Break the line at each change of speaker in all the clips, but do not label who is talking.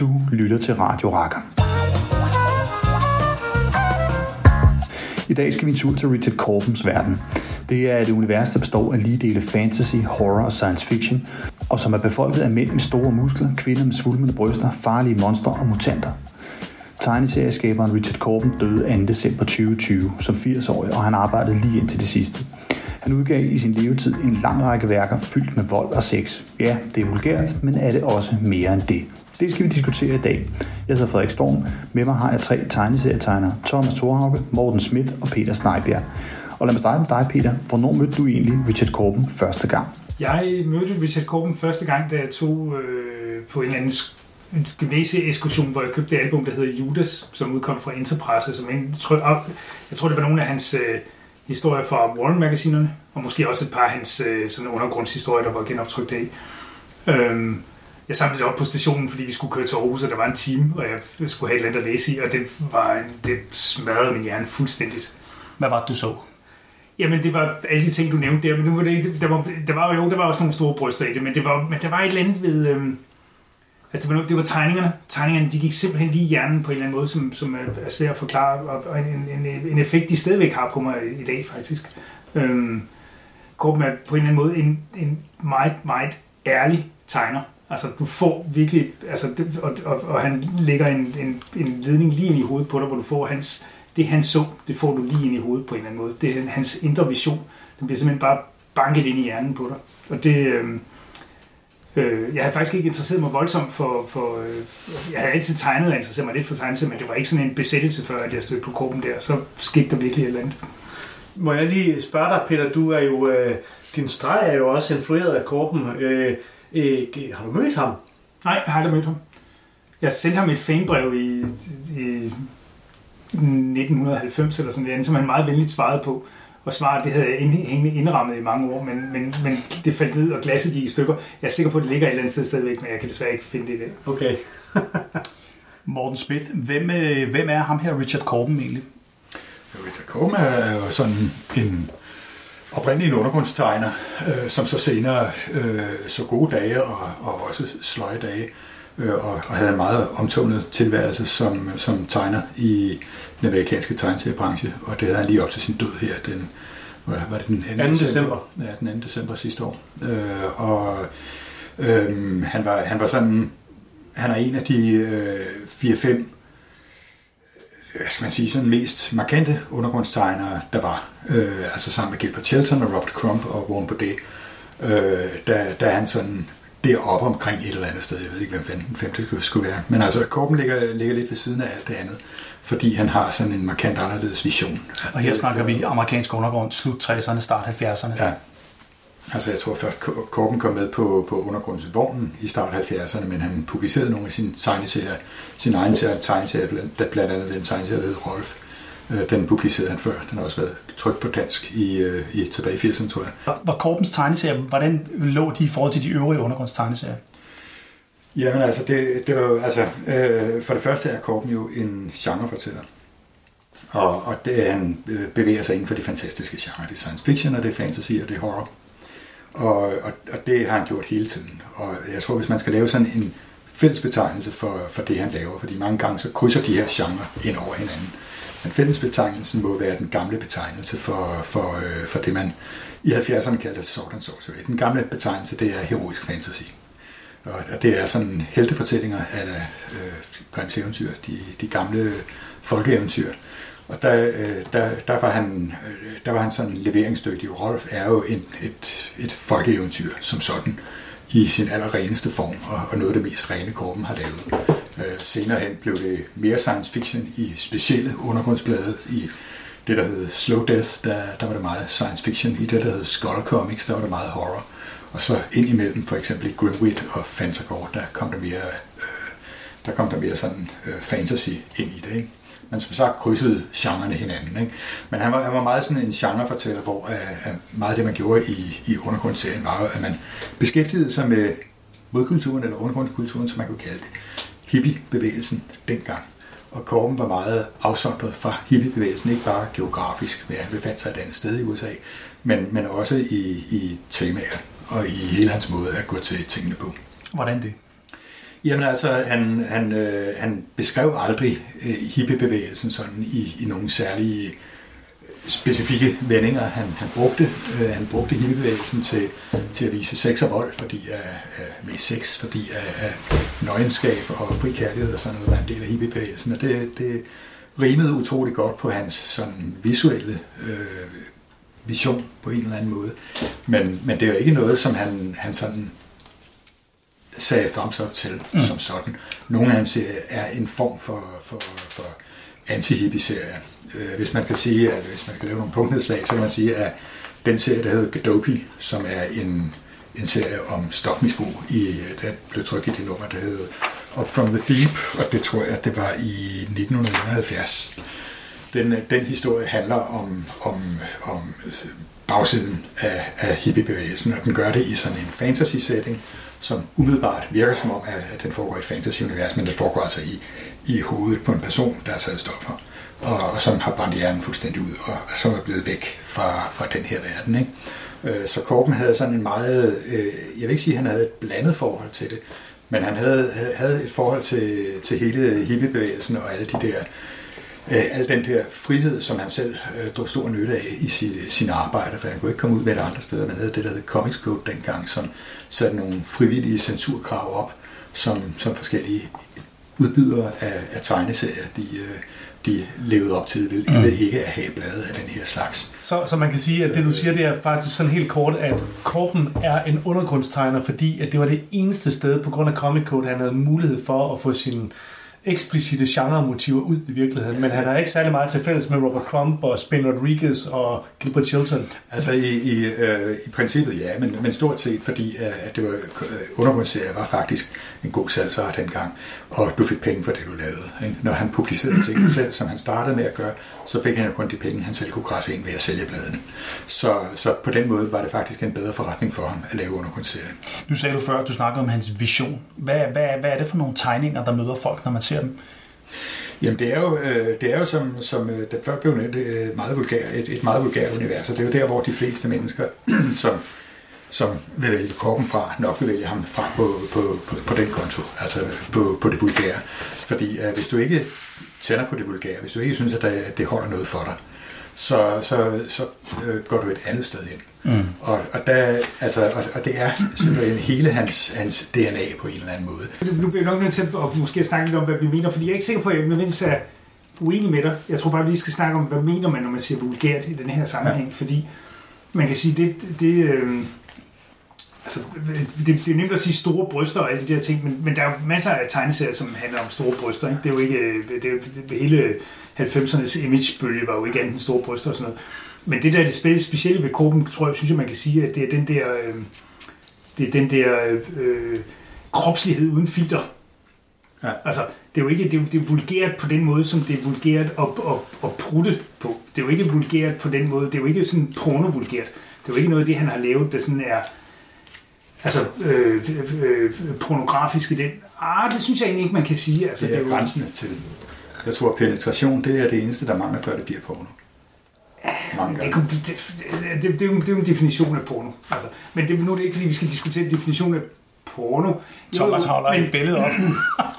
Du lytter til Radio Rakker. I dag skal vi en tur til Richard Corbens verden. Det er et univers, der består af lige dele fantasy, horror og science fiction, og som er befolket af mænd med store muskler, kvinder med svulmende bryster, farlige monstre og mutanter. Tegneserieskaberen Richard Corben døde 2. december 2020 som 80-årig, og han arbejdede lige indtil det sidste. Han udgav i sin levetid en lang række værker fyldt med vold og sex. Ja, det er vulgært, men er det også mere end det. Det skal vi diskutere i dag. Jeg hedder Frederik Storm. Med mig har jeg tre tegneserietegnere. Thomas Thorhauke, Morten Schmidt og Peter Snejbjerg. Og lad mig starte med dig, Peter. Hvornår mødte du egentlig Richard Corben første gang?
Jeg mødte Richard Corben første gang, da jeg tog øh, på en eller anden en gymnasieekskursion, hvor jeg købte det album, der hedder Judas, som udkom fra Enterprise. Som en, jeg tror, det var nogle af hans øh, historier fra Warren-magasinerne, og måske også et par af hans øh, sådan undergrundshistorier, der var genoptrykt af. Øhm, jeg samlede det op på stationen, fordi vi skulle køre til Aarhus, og der var en time, og jeg skulle have et eller andet at læse i, og det, var, det smadrede min hjerne fuldstændigt.
Hvad var det, du så?
Jamen, det var alle de ting, du nævnte der, men nu var det, der, var, der var jo der var også nogle store bryster i det, men, det var, men der var et eller andet ved... Øhm, altså, det var, det var tegningerne. Tegningerne, de gik simpelthen lige i hjernen på en eller anden måde, som, som er, er svært at forklare, og en, en, en effekt, de stadigvæk har på mig i, dag, faktisk. Øhm, Korben er på en eller anden måde en, en meget, meget ærlig tegner. Altså, du får virkelig... Altså, det, og, og, og han lægger en, en, en ledning lige ind i hovedet på dig, hvor du får hans... Det han så, det får du lige ind i hovedet på en eller anden måde. Det er hans indre vision. Den bliver simpelthen bare banket ind i hjernen på dig. Og det... Øhm, øh, jeg har faktisk ikke interesseret mig voldsomt for... for øh, jeg har altid tegnet og interesseret mig lidt for tegnelse, men det var ikke sådan en besættelse før, at jeg stødte på kroppen der. Så skete der virkelig et eller andet.
Må jeg lige spørge dig, Peter, du er jo... Øh, din streg er jo også influeret af Korben. Øh, Øh, har du mødt ham?
Nej, jeg har aldrig mødt ham. Jeg sendte ham et fanbrev i, i 1990 eller sådan noget, som han meget venligt svarede på. Og svaret, det havde jeg indrammet i mange år, men, men, men det faldt ned, og glasset gik i stykker. Jeg er sikker på, at det ligger et eller andet sted stadigvæk, men jeg kan desværre ikke finde det i dag.
Okay.
Morten Schmidt, hvem, øh, hvem er ham her, Richard Corben egentlig?
Richard Corben er jo sådan en oprindelig en undergrundstegner, øh, som så senere øh, så gode dage og, og også sløje dage, øh, og, og havde en meget omtumlet tilværelse som, som tegner i den amerikanske tegneseriebranche, og det havde han lige op til sin død her, den, var det den 2.
2. december?
Ja, den 2. december sidste år. Øh, og øh, han, var, han var sådan, han er en af de øh, 4-5 hvad skal man sige, sådan mest markante undergrundstegnere, der var. Øh, altså sammen med Gilbert Shelton og Robert Crump og Warren Baudet. Øh, der, der er han sådan deroppe omkring et eller andet sted. Jeg ved ikke, hvem hvem det skulle være. Men altså, Korben ligger, ligger lidt ved siden af alt det andet, fordi han har sådan en markant anderledes vision.
Og her snakker vi amerikansk undergrund, slut 60'erne, start 70'erne.
Ja, Altså jeg tror først Korben kom med på, på undergrundsvognen i start 70'erne, men han publicerede nogle af sine tegneserier, sin egen tegneserie, blandt, blandt andet den tegneserie, der Rolf. Øh, den publicerede han før. Den har også været trykt på dansk i, øh, i tilbage i 80'erne, tror jeg.
Var Korbens tegneserie, hvordan lå de i forhold til de øvrige undergrundstegneserier?
Jamen altså, det, det var jo, altså, øh, for det første er Korben jo en genrefortæller. Og, og det, han øh, bevæger sig inden for de fantastiske genre. Det er science fiction, og det er fantasy, og det er horror. Og, og, og det har han gjort hele tiden. Og jeg tror, hvis man skal lave sådan en fælles betegnelse for, for det, han laver, fordi mange gange så krydser de her genrer ind over hinanden. Men fællesbetegnelsen må være den gamle betegnelse for, for, øh, for det, man i 70'erne kaldte Sword and Sorcery. Den gamle betegnelse, det er heroisk fantasy. Og det er sådan heltefortællinger af øh, Grimms eventyr, de, de gamle folkeeventyr. Og der, øh, der, der, var han, øh, der var han sådan leveringsdygtig. Rolf er jo en, et, et folkeeventyr som sådan i sin allerreneste form, og, og noget af det mest rene Korben har lavet. Øh, senere hen blev det mere science fiction i specielle undergrundsblade i det, der hed Slow Death, der, der var det meget science fiction. I det, der hed Skull Comics, der var det meget horror. Og så ind imellem for eksempel i Grimwit og Fantagore, der kom der mere, øh, der kom der mere sådan øh, fantasy ind i det. Ikke? men som sagt krydsede genrerne hinanden. Ikke? Men han var, han var meget sådan en genrefortæller, hvor øh, meget af det, man gjorde i, i undergrundsserien, var at man beskæftigede sig med modkulturen, eller undergrundskulturen, som man kunne kalde det, hippiebevægelsen dengang. Og Korben var meget afsondret fra hippiebevægelsen, ikke bare geografisk, at han befandt sig et andet sted i USA, men, men også i, i temaer og i hele hans måde at gå til tingene på.
Hvordan det?
Jamen altså, han, han, øh, han beskrev aldrig øh, hippiebevægelsen sådan i, i nogle særlige specifikke vendinger. Han, han brugte, øh, han brugte hippiebevægelsen til, til at vise sex og vold, fordi af, af, med sex, fordi af, af nøgenskab og fri kærlighed og sådan noget var en del af hippiebevægelsen. Og det, det rimede utrolig godt på hans sådan visuelle øh, vision på en eller anden måde. Men, men det er jo ikke noget, som han, han sådan sagde thumbs up til mm. som sådan. Nogle af hans serier er en form for, for, for anti-hippie-serie. Øh, hvis man skal sige, at hvis man skal lave nogle punktnedslag, så kan man sige, at den serie, der hedder Gadopi, som er en, en serie om stofmisbrug, i, øh, der blev trykt i det nummer, der hedder Up From The Deep, og det tror jeg, det var i 1971. Den, øh, den historie handler om, om, om øh, bagsiden af, af hippiebevægelsen, og den gør det i sådan en fantasy-setting, som umiddelbart virker som om, at den foregår i et fantasy-univers, men det foregår altså i, i hovedet på en person, der har taget stoffer, og, som har brændt hjernen fuldstændig ud, og, som er blevet væk fra, fra den her verden. Ikke? Øh, så Korben havde sådan en meget, øh, jeg vil ikke sige, at han havde et blandet forhold til det, men han havde, havde et forhold til, til hele hippiebevægelsen og alle de der øh, al den der frihed, som han selv drog stor nytte af i sit, sine arbejder, for han kunne ikke komme ud med det andre steder. Man havde det, der hed Comics Code dengang, som satte nogle frivillige censurkrav op, som, som forskellige udbydere af, af tegneserier, de, øh, de levede op til, vil, mm. ikke at have blade af den her slags.
Så, så man kan sige, at det du siger, det er faktisk sådan helt kort, at Korben er en undergrundstegner, fordi at det var det eneste sted på grund af Comic Code, han havde mulighed for at få sin eksplicite genremotiver ud i virkeligheden, men han har ikke særlig meget til fælles med Robert Crumb og Spin Rodriguez og Gilbert Chilton.
Altså i, i, øh, i princippet ja, men, men stort set fordi øh, at det var øh, undergrundsserie var faktisk en god salgsart dengang, og du fik penge for det, du lavede. Ikke? Når han publicerede ting selv, som han startede med at gøre, så fik han jo kun de penge, han selv kunne græsse ind ved at sælge bladene. Så, så på den måde var det faktisk en bedre forretning for ham at lave undergrundsserie.
Nu sagde du før, at du snakkede om hans vision. Hvad, hvad, hvad er det for nogle tegninger, der møder folk, når man ser dem?
Jamen det er jo, øh, det er jo som, som øh, det før blev nævnt, et meget, vulgær, et, et meget vulgært univers, og det er jo der, hvor de fleste mennesker, som, som vil vælge korken fra, nok vil vælge ham fra på, på, på, på den konto, altså på, på det vulgære. Fordi uh, hvis du ikke tænder på det vulgære, hvis du ikke synes, at det, det holder noget for dig, så, så, så øh, går du et andet sted ind. Mm. Og, og, der, altså, og, og det er simpelthen hele hans, hans DNA på en eller anden måde.
Nu bliver jeg nok nødt til at måske snakke lidt om, hvad vi mener, fordi jeg er ikke sikker på, at jeg nødvendigvis er uenig med dig. Jeg tror bare, at vi skal snakke om, hvad mener man, når man siger vulgært i den her sammenhæng, ja. fordi man kan sige, det, det, øh, altså, det, det er nemt at sige store bryster og alle de der ting, men, men der er jo masser af tegneserier, som handler om store bryster. Ikke? Det er jo ikke, det, det, det, hele 90'ernes imagebølge var jo ikke andet end store bryster og sådan noget. Men det der det specielle ved Korben, tror jeg, synes jeg, man kan sige, at det er den der, øh, det er den der øh, kropslighed uden filter. Ja. Altså, det er jo ikke det er, det er vulgært på den måde, som det er vulgært at, at, at prutte på. Det er jo ikke vulgært på den måde. Det er jo ikke sådan porno-vulgært. Det er jo ikke noget af det, han har lavet, der sådan er altså, øh, øh, pornografisk i den. Ah, det synes jeg egentlig ikke, man kan sige. Altså,
det er, det er grænsende til. Jeg tror, at penetration, det er det eneste, der mangler, før det bliver porno.
Mange det, det, det, det, det, er jo, det er jo en definition af porno. Altså, men det, nu er det ikke, fordi vi skal diskutere en definition af porno.
Thomas holder et billede op.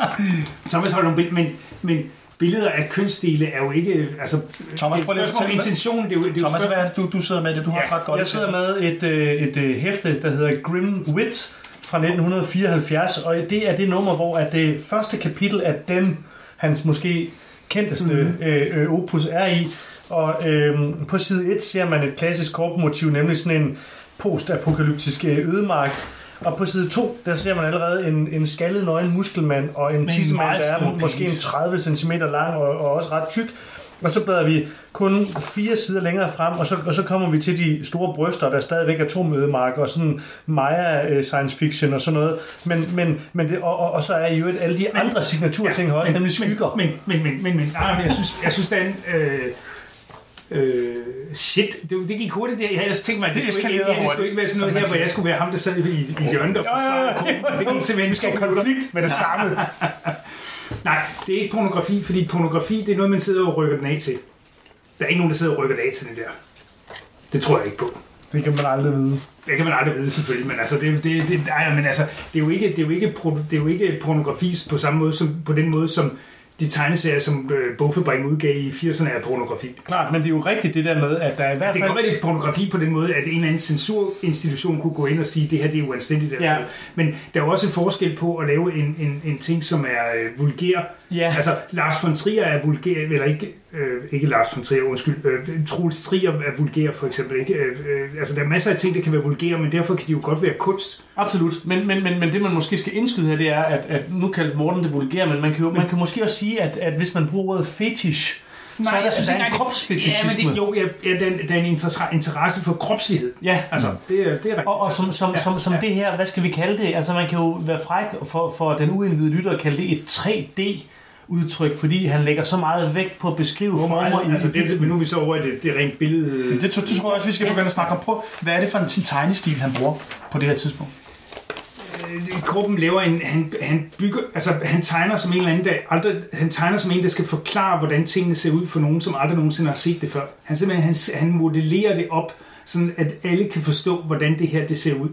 Thomas holder et billede, men, men billeder af kønsdele er jo ikke... Altså,
Thomas, prøv lige at
fortælle intention, det er jo, det er
Thomas, hvad er det, du, du sidder med det? Du har ja, ret godt
Jeg sidder med et, øh, et, et øh, hæfte, der hedder Grim Wit fra 1974, og det er det nummer, hvor at det første kapitel af den, hans måske kendteste mm-hmm. øh, opus er i, og øh, på side 1 ser man et klassisk korpmotiv, nemlig sådan en postapokalyptisk ødemark, og på side 2, der ser man allerede en, en skaldet nøgen muskelmand og en tissemand, der er måske en 30 cm lang og, og også ret tyk. Og så bladrer vi kun fire sider længere frem, og så, og så kommer vi til de store bryster, der stadigvæk er atomødemarker, og sådan Maya øh, science fiction og sådan noget. Men, men, men det, og, og, og så er jo alle de andre signaturting ja, også, nemlig skygger.
Men, men, men, men, men, nej, men jeg synes, jeg synes, der er en... Øh Øh, shit, det, det gik hurtigt der. Jeg havde tænkt mig, at det, det, skulle, ikke, det skulle ikke være sådan noget her, hvor jeg skulle være ham, der sad i, i hjørnet og forsvarede Det gik simpelthen, vi skal konflikt med det samme. Nej, det er ikke pornografi, fordi pornografi, det er noget, man sidder og rykker den af til. Der er ikke nogen, der sidder og rykker den af til den der. Det tror jeg ikke på.
Det kan man aldrig vide.
Det kan man aldrig vide selvfølgelig, men altså det, det, det, nej, men altså, det er jo ikke det er jo ikke, det er jo ikke pornografi på samme måde som på den måde som de tegneserier, som øh, Bogfabrikken udgav i 80'erne er pornografi.
Klart, men det er jo rigtigt det der med, at der er i hvert
Det kan
fald...
godt være, det er pornografi på den måde, at en eller anden censurinstitution kunne gå ind og sige, det her det er uanstændigt.
Ja.
Ja. Men der er jo også en forskel på at lave en, en, en ting, som er øh, vulgær.
Ja.
Altså, Lars von Trier er vulgær, eller ikke, øh, ikke Lars von Trier, undskyld, øh, Troels Trier er vulgær for eksempel. Ikke? Øh, øh, altså, der er masser af ting, der kan være vulgære, men derfor kan de jo godt være kunst.
Absolut, men, men, men, men det man måske skal indskyde her, det er, at, at nu kalder Morten det vulgær, men man kan, jo, man kan måske også sige, at, at hvis man bruger ordet fetish, så er der,
synes
der er en kropsfetishisme.
Ja, men det, jo, ja, ja, der, der er en interesse, interesse for kropslighed.
Ja,
Altså, det, er- det er rigtigt.
og, og som, som, som, som det her, hvad skal vi kalde det? Altså man kan jo være fræk for, for den uindvidede lytter at kalde det et 3D udtryk, fordi han lægger så meget vægt på at beskrive
Hvor
former
meget, altså det, men nu er vi så over i det, det rent billede.
Det, det, det tror jeg også, vi skal begynde at snakke om. Prøv, hvad er det for en tegnestil, han bruger på det her tidspunkt?
Øh, Korben laver en, han, han bygger, altså han tegner som en eller anden, der aldrig, han tegner som en, der skal forklare, hvordan tingene ser ud for nogen, som aldrig nogensinde har set det før. Han simpelthen, han, han modellerer det op, sådan at alle kan forstå, hvordan det her, det ser ud.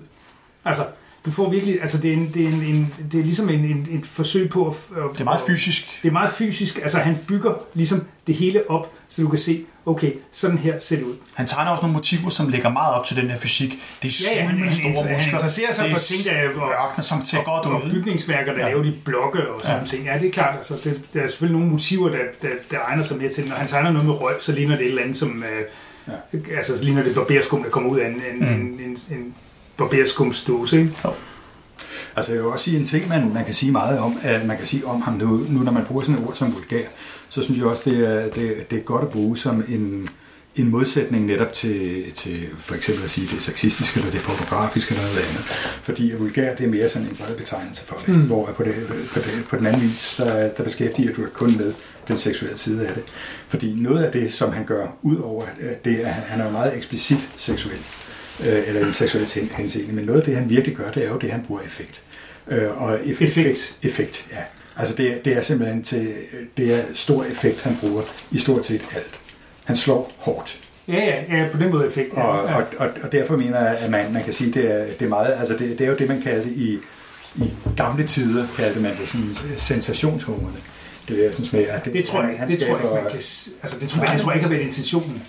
Altså, du får virkelig, altså det er, en, det er, en, en, det er ligesom en, en, et forsøg på at... at
Det er meget fysisk.
Det er meget fysisk, altså han bygger ligesom det hele op, så du kan se, okay, sådan her ser det ud.
Han tegner også nogle motiver, som lægger meget op til den her fysik. Det er
Ja, ja, han, han,
store
han,
muskler.
interesserer sig
det
for ting, der er... og-
ørkener, som ser godt
og
ud.
bygningsværker, der
Ja.
laver de blokke og sådan
Ja.
ting. Ja, det er klart. Altså, det, der er selvfølgelig nogle motiver, der, der, der egner sig mere til. Når han tegner noget med røg, så ligner det et eller andet, som... Øh, ja. Altså, så ligner det barberskum, der kommer ud af en, en,
mm.
en, en, en barberskumsdåse, ikke?
Altså jeg vil også sige en ting, man, man kan sige meget om, at man kan sige om ham nu, nu når man bruger sådan et ord som vulgær, så synes jeg også, det er, det, det er godt at bruge som en, en modsætning netop til, til for eksempel at sige, det er sexistiske, eller det er pornografiske, eller noget andet. Fordi vulgær, det er mere sådan en bred betegnelse for det, mm. hvor på, det, på, det, på den anden vis, der, der beskæftiger du dig kun med den seksuelle side af det. Fordi noget af det, som han gør, ud over at det er, han er jo meget eksplicit seksuel, øh, eller en seksuel hen- henseende, men noget af det, han virkelig gør, det er jo det, han bruger effekt. Øh, og effekt,
Effekt.
effekt, ja. Altså det, er- det er simpelthen til, det er stor effekt, han bruger i stort set alt. Han slår hårdt.
Ja, ja, ja, på den måde effekt. Ja,
Og,
ja.
og, og, og derfor mener jeg, at man, man kan sige, det er, det er meget, altså det, det er jo det, man kaldte i, i gamle tider, kaldte man det sådan sensationshumorne. Det er sådan med, at det,
Det tror jeg,
han
det tror jeg ikke, man kan... Altså, det tror jeg, det tror jeg ikke har været intentionen.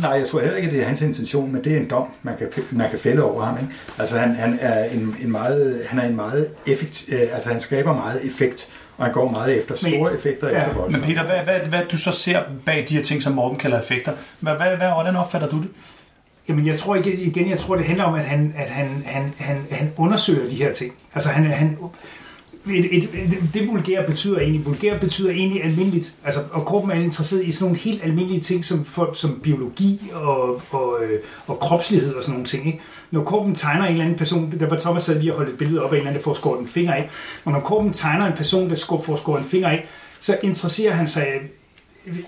Nej, jeg tror heller ikke, at det er hans intention, men det er en dom, man kan, man kan fælde over ham. Ikke? Altså han, han, er en, en meget, han er en meget effekt, øh, altså han skaber meget effekt, og han går meget efter
Men-
store effekter
ja,
efter
Men
voldsomme.
Peter, hvad, hvad, hvad du så ser bag de her ting, som Morten kalder effekter, hvad, hvad, hvad, hvordan opfatter du det?
Jamen, jeg tror igen, jeg tror, det handler om, at han, at han, han, han, han undersøger de her ting. Altså, han, han, et, et, et, det vulgære betyder egentlig, vulgær betyder egentlig almindeligt. Altså, og Korben er interesseret i sådan nogle helt almindelige ting, som, for, som biologi og, og, øh, og kropslighed og sådan nogle ting. Ikke? Når Korben tegner en eller anden person, der var Thomas sad lige og holdt et billede op af en eller anden, der får skåret en finger af, og når Korben tegner en person, der får skåret en finger af, så interesserer han sig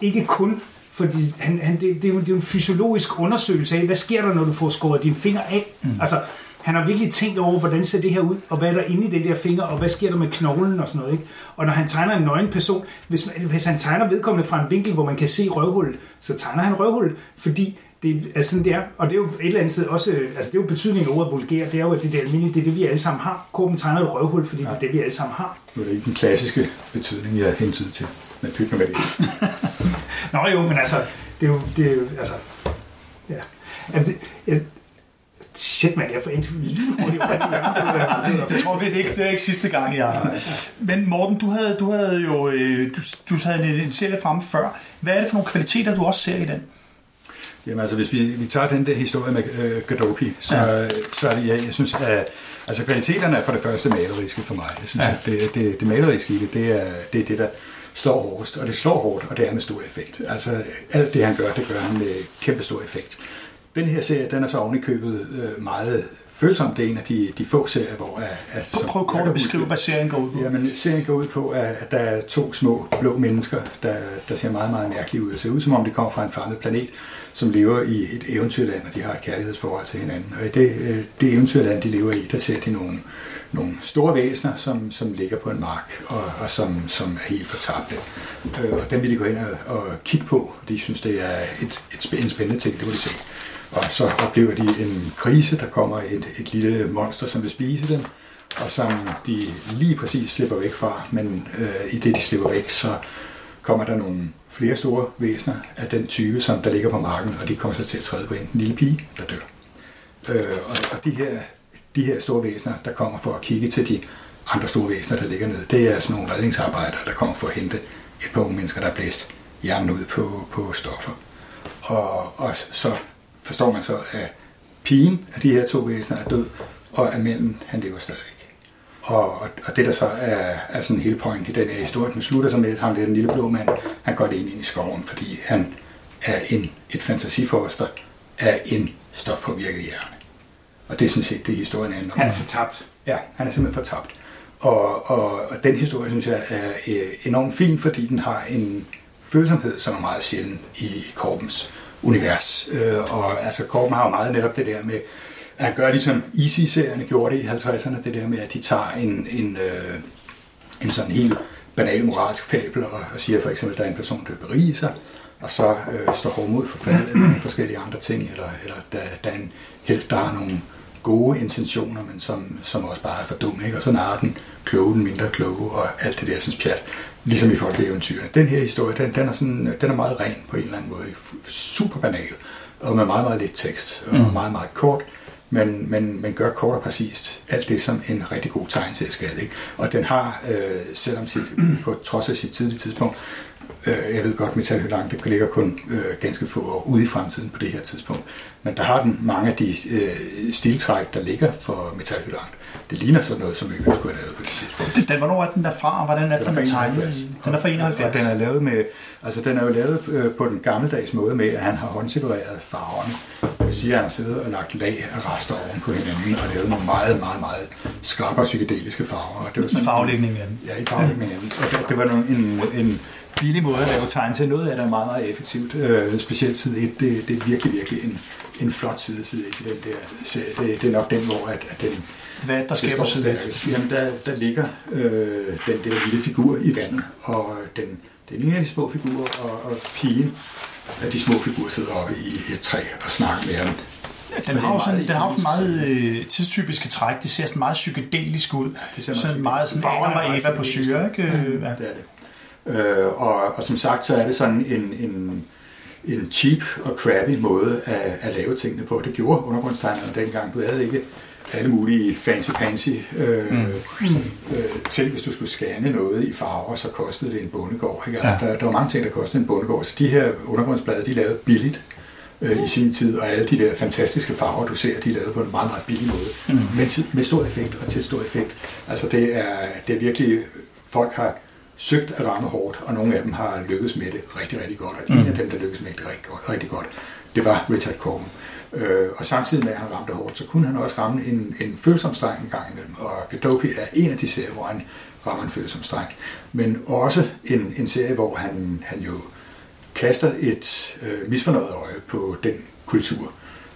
ikke kun fordi han, han, det, det, er jo, det er jo en fysiologisk undersøgelse af, hvad sker der, når du får skåret din finger af? Mm. Altså, han har virkelig tænkt over, hvordan ser det her ud, og hvad er der inde i den der finger, og hvad sker der med knoglen og sådan noget. Ikke? Og når han tegner en nøgen person, hvis, man, hvis han tegner vedkommende fra en vinkel, hvor man kan se røvhullet, så tegner han røvhullet, fordi det er sådan, det er. Og det er jo et eller andet sted også, altså det er jo betydningen af ordet vulgær, det er jo, at det det almindelige, det er det, vi alle sammen har. Korben tegner et røvhul, fordi ja. det er det, vi alle sammen har.
Nu er det ikke den klassiske betydning, jeg hentyder til. Men pyt med det.
Nå jo, men altså, det er jo, det er jo altså, ja. Altså, det, jeg, shit, man, jeg får lynhurtigt.
Jeg tror vi, det er ikke, det er ikke sidste gang, jeg Men Morten, du havde, du havde jo øh, du, du havde en, serie fremme før. Hvad er det for nogle kvaliteter, du også ser i den?
Jamen altså, hvis vi, vi tager den der historie med øh, Gaddafi, så,
Ja.
så er det, jeg, jeg synes, at altså, kvaliteterne er for det første maleriske for mig. Jeg synes,
Ja.
ja. at det, det, det maleriske i det, det er, det er det, der slår hårdest, og det slår hårdt, og det er med stor effekt. Altså, alt det, han gør, det gør han med kæmpe stor effekt. Den her serie, den er så oven i købet øh, meget følsom. Det er en af de, de få serier, hvor... At, at, som
Prøv kort at beskrive, hvad serien går ud på.
Jamen, serien går ud på, at at der er to små blå mennesker, der, der ser meget, meget mærkelige ud. Det ser ud, som om de kommer fra en fremmed planet, som lever i et eventyrland, og de har et kærlighedsforhold til hinanden. Og i det, øh, det eventyrland, de lever i, der ser de nogle, nogle store væsener, som, som ligger på en mark, og, og som, som er helt fortabte. Øh, Og dem vil de gå ind og, og kigge på. De synes, det er et, et, en spændende ting, det vil de se. Og så oplever de en krise, der kommer et, et lille monster, som vil spise dem, og som de lige præcis slipper væk fra. Men øh, i det, de slipper væk, så kommer der nogle flere store væsener af den type, som der ligger på marken, og de kommer så til at træde på en lille pige, der dør. Øh, og, og de her, de her store væsener, der kommer for at kigge til de andre store væsener, der ligger nede, det er sådan nogle redningsarbejdere, der kommer for at hente et par unge mennesker, der er blæst hjernen ud på, på stoffer. Og, og så forstår man så, at pigen af de her to væsener er død, og at manden, han lever stadigvæk. Og, og det der så er, er sådan hele point i den her historie, den slutter så med, at ham der, den lille blå mand, han går det ind i skoven, fordi han er en, et fantasiforster af en stofpåvirket hjerne. Og det er sådan set det, historien handler om.
Han er fortabt.
Ja, han er simpelthen fortabt. Og, og, og den historie, synes jeg, er øh, enormt fin, fordi den har en følsomhed, som er meget sjælden i Korbens univers. Øh, og altså, Korben har jo meget netop det der med, at han gør ligesom Easy-serierne gjorde det i 50'erne, det der med, at de tager en, en, øh, en sådan helt banal moralsk fabel og, og siger for eksempel, at der er en person, der beriger sig, og så øh, står hård mod forfald eller forskellige andre ting, eller, eller der, der er en helt, der har nogle gode intentioner, men som, som også bare er for dumme, ikke? og så er den kloge, den mindre kloge, og alt det der synes pjat, ligesom i folkeeventyrene. Den her historie, den, den, er sådan, den er meget ren på en eller anden måde, super banal, og med meget, meget lidt tekst, og mm. meget, meget kort, men, men, men gør kort og præcist alt det, som en rigtig god tegn til skal. Ikke? Og den har, øh, selvom sit, på trods af sit tidlige tidspunkt, øh, jeg ved godt, Metal Hylang, det ligger kun øh, ganske få år ude i fremtiden på det her tidspunkt, men der har den mange af de øh, stiltræk, der ligger for Metal Hylang. Det ligner sådan noget, som vi skulle have lavet på det tidspunkt.
Den, hvornår er den derfra, og hvordan er den, den er tegnet? Den er fra 71.
Og den er lavet med, altså den er jo lavet øh, på den gammeldags måde med, at han har håndsepareret farverne. Det vil sige, at han har siddet og lagt lag af rester oven på hinanden og lavet nogle meget, meget, meget skarpe og psykedeliske farver. Og
det var sådan, I farvelægningen af den.
Ja, i farvelægningen af den. Og det, det var nogle, en, en billig måde at lave tegn til. Noget af det er meget, meget effektivt. Øh, specielt side 1, det, det er virkelig, virkelig en, en flot side, side 1 i den der serie. Det, det er nok den, hvor at, at den
hvad der skaber 1?
Jamen, der, der ligger øh, den der lille figur i vandet, og den, den ene af de små figurer, og, og pigen af de små figurer sidder oppe i et træ og snakker med ham.
Den har, sådan, den har sådan meget øh, tidstypiske træk. Det ser sådan meget psykedelisk ud. Det ser sådan meget sådan Adam og Eva på syre. Ikke?
Ja. Det er det. Øh, og, og som sagt, så er det sådan en, en, en cheap og crappy måde at, at lave tingene på. Det gjorde undergrundstegnerne dengang. Du havde ikke alle mulige fancy-fancy øh, mm. øh, til, hvis du skulle scanne noget i farver, så kostede det en bondegård. Ikke? Altså, ja. der, der var mange ting, der kostede en bondegård. Så de her undergrundsblade, de lavede billigt øh, i sin tid, og alle de der fantastiske farver, du ser, de er lavet på en meget, meget billig måde, mm. men til, med stor effekt og til stor effekt. Altså det er, det er virkelig, folk har søgt at ramme hårdt, og nogle af dem har lykkes med det rigtig, rigtig godt. Og mm. en af dem, der lykkedes med det rigtig godt, rigtig godt det var Richard Corben. Øh, og samtidig med, at han ramte hårdt, så kunne han også ramme en, en følsom streng en gang imellem. Og Gaddafi er en af de serier, hvor han rammer en følsom streng. Men også en, en serie, hvor han, han jo kaster et øh, misfornøjet øje på den kultur,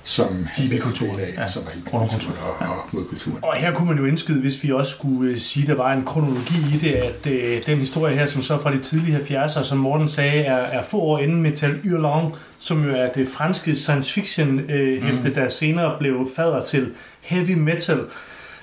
som
hippiekulturen
ja. som er hippiekulturen og, og modkulturen.
Og her kunne man jo indskyde, hvis vi også skulle øh, sige, at der var en kronologi i det, at øh, den historie her, som så fra de tidlige 70'ere, som Morten sagde, er, er få år inden Metal Hurlant, som jo er det franske science fiction øh, hæfte, mm. der senere blev fader til heavy metal.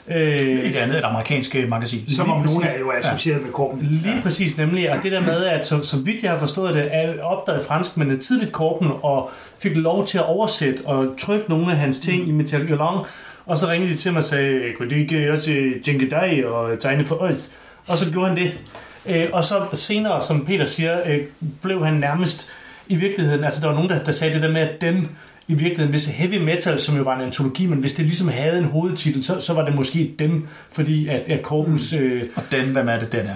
Øh, et andet, et amerikansk øh, magasin.
Som om nogen er jo associeret ja. med korpen.
Lige ja. præcis, nemlig. Og det der med, at så, så vidt jeg har forstået det, er opdaget franskmændene tidligt korpen og fik lov til at oversætte og trykke nogle af hans ting mm. i Metal Hurlant. Og så ringede de til mig og sagde, kunne det ikke også tænke dig og tegne for os? Og så gjorde han det. Øh, og så senere, som Peter siger, øh, blev han nærmest i virkeligheden, altså der var nogen, der, der sagde det der med, at den i virkeligheden, hvis heavy metal, som jo var en antologi, men hvis det ligesom havde en hovedtitel, så, så var det måske den, fordi at, at Corbens... Mm. Øh,
og den, hvem er det, den er?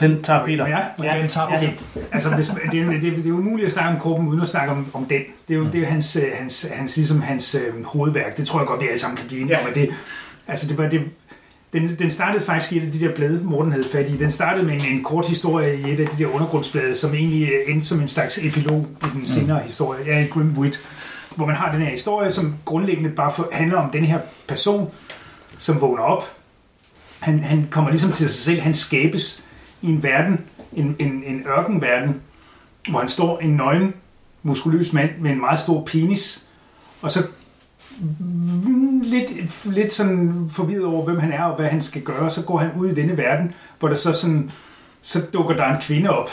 Den tager Peter.
Ja, ja, den tager okay. Ja. Altså, hvis, det, er, det, det, er jo umuligt at snakke om Korben uden at snakke om, om den. Det er jo, det er jo hans, øh, hans, hans, ligesom hans øh, hovedværk. Det tror jeg godt, vi alle sammen kan blive enige om. Det, altså, det, var, det, den, den startede faktisk i et af de der blade, Morten havde fat i. Den startede med en, en kort historie i et af de der undergrundsblade, som egentlig endte som en slags epilog i den senere mm. historie. Ja, Grim Wit, hvor man har den her historie, som grundlæggende bare for, handler om den her person, som vågner op. Han, han kommer ligesom til sig selv, han skabes i en verden, en, en, en ørkenverden, hvor han står en nøgen muskuløs mand med en meget stor penis, og så lidt, lidt sådan forvirret over, hvem han er og hvad han skal gøre, så går han ud i denne verden, hvor der så sådan, så dukker der en kvinde op,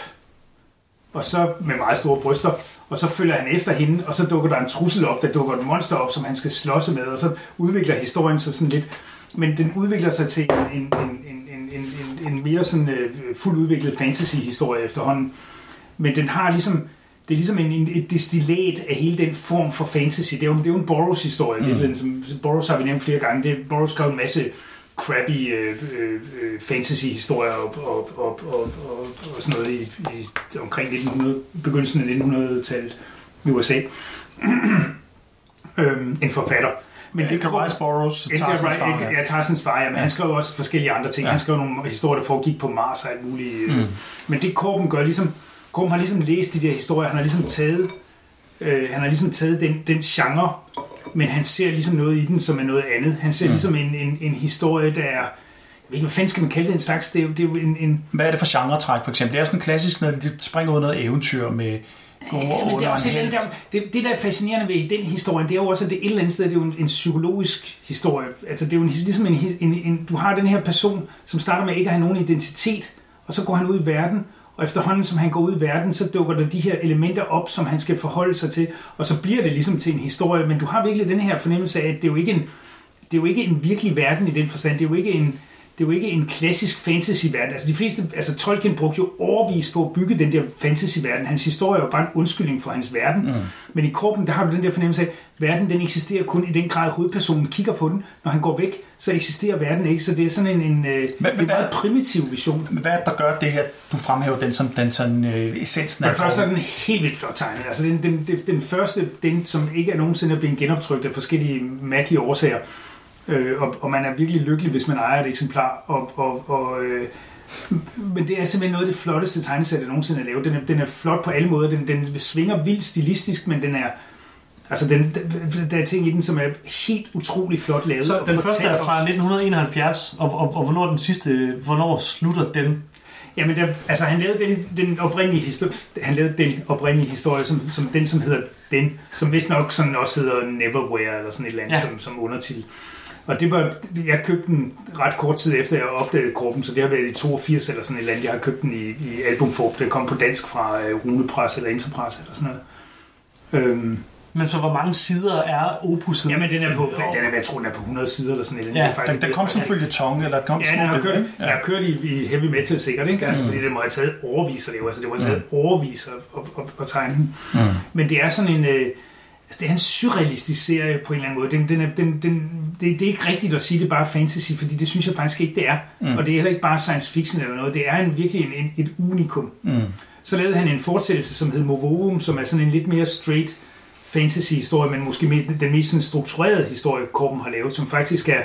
og så med meget store bryster, og så følger han efter hende, og så dukker der en trussel op, der dukker et monster op, som han skal slås med, og så udvikler historien sig sådan lidt, men den udvikler sig til en, en, en, en, en, en, en mere sådan uh, fuldt udviklet fantasy-historie efterhånden, men den har ligesom, det er ligesom en, en, et destillat af hele den form for fantasy. Det er jo, det er jo en Burroughs historie, mm. som Burroughs har vi nævnt flere gange. Det, Burroughs skrev en masse crappy øh, øh, fantasy-historier og, og, og, og, og, og sådan noget i, i omkring 1900, begyndelsen af 1900-tallet i USA. øhm, en forfatter.
Men det kan Rice Burroughs,
Tarsens far. Ja, ja Tarsens far, ja, men ja. han skrev også forskellige andre ting. Ja. Han skrev nogle historier, der foregik på Mars og alt muligt. Mm. Men det Korben gør ligesom, Korben har ligesom læst de der historier, han har ligesom taget, øh, han har ligesom taget den, den genre, men han ser ligesom noget i den, som er noget andet. Han ser mm. ligesom en, en, en historie, der er jeg ved ikke, hvad fanden skal man kalde det en slags? Det er jo, det er jo en, en...
Hvad er det for genre-træk, for eksempel? Det er sådan klassisk, når de springer ud noget eventyr med
ja, men det, er også et, der, det, det, der er fascinerende ved den historie, det er jo også, at det et eller andet sted, det er jo en, en psykologisk historie. Altså, det er jo en, ligesom en, en, en, du har den her person, som starter med ikke at have nogen identitet, og så går han ud i verden, og efterhånden som han går ud i verden, så dukker der de her elementer op, som han skal forholde sig til, og så bliver det ligesom til en historie. Men du har virkelig den her fornemmelse af, at det er jo ikke en, det er jo ikke en virkelig verden i den forstand. Det er jo ikke en, det er jo ikke en klassisk fantasy-verden. Altså de fleste, altså Tolkien brugte jo overvis på at bygge den der fantasy-verden. Hans historie er jo bare en undskyldning for hans verden. Mm. Men i Korben, der har du den der fornemmelse af, at verden den eksisterer kun i den grad, hovedpersonen kigger på den. Når han går væk, så eksisterer verden ikke. Så det er sådan en, en, øh, hvad, en meget primitiv vision.
Hvad er det, der gør det her, du fremhæver den som den sådan, øh, essensen
af For det første er den helt vildt flot tegnet. Altså den, den, den, den første, den som ikke er nogensinde blevet genoptrykt af forskellige mærkelige årsager. Øh, og, og man er virkelig lykkelig, hvis man ejer et eksemplar. Og, og, og, øh, men det er simpelthen noget af det flotteste tegnesæt, jeg nogensinde har lavet. Den er, den er flot på alle måder. Den, den svinger vildt stilistisk, men den er... Altså, den, der er ting i den, som er helt utrolig flot lavet.
Så den første er fra 1971, og, og, og hvornår den sidste, hvornår slutter den?
Jamen, der, altså han lavede den, den oprindelige historie, han lavede den oprindelige historie, som, som den, som hedder den, som vist nok sådan også hedder Neverwhere, eller sådan et eller andet, ja. som, som undertitel. Og det var, jeg købte den ret kort tid efter, jeg opdagede gruppen, så det har været i 82 eller sådan et eller andet. Jeg har købt den i, i albumform. Den kom på dansk fra uh, Rune Press eller Interpress eller sådan noget. Øhm,
men så hvor mange sider er opuset?
Jamen den er på, den er, jeg tror den er på 100 sider eller sådan
noget. Ja, det faktisk, den, den kom som følge tong, eller kom
ja, den har kørt, ja. jeg har kørt i, i heavy metal sikkert, ikke? Altså, mm. fordi det må have taget overvis, det, altså, det må have taget mm. overvis at, at, at, at tegne den. Mm. Men det er sådan en, øh, altså, det er en surrealistisk serie på en eller anden måde. Den, den er, den, den, det, det er ikke rigtigt at sige, det er bare fantasy, fordi det synes jeg faktisk ikke, det er. Mm. Og det er heller ikke bare science fiction eller noget. Det er en, virkelig en, en, et unikum. Mm. Så lavede han en fortsættelse, som hed Movovum, som er sådan en lidt mere straight fantasy-historie, men måske den mest sådan strukturerede historie, Korben har lavet, som faktisk er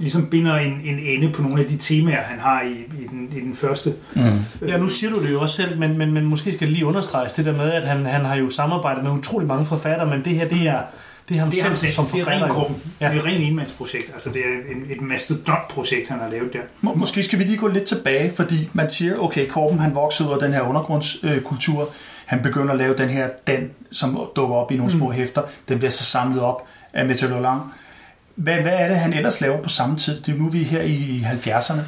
ligesom binder en, en ende på nogle af de temaer, han har i, i, den, i den første.
Mm. Ja, nu siger du det jo også selv, men, men, men måske skal det lige understreges det der med, at han, han har jo samarbejdet med utrolig mange forfattere, men det her, det er, det er ham det er selv, som forfatter.
Det er ren Ja. Det er ren enmandsprojekt. Altså, det er en, et mastodontprojekt, han har lavet der.
Må, måske skal vi lige gå lidt tilbage, fordi man siger, okay, Korben han voksede ud af den her undergrundskultur. Øh, han begynder at lave den her, den, som dukker op i nogle små mm. hæfter. Den bliver så samlet op af Metal Lang hvad, hvad er det, han ellers laver på samme tid? Det er nu, vi er her i 70'erne.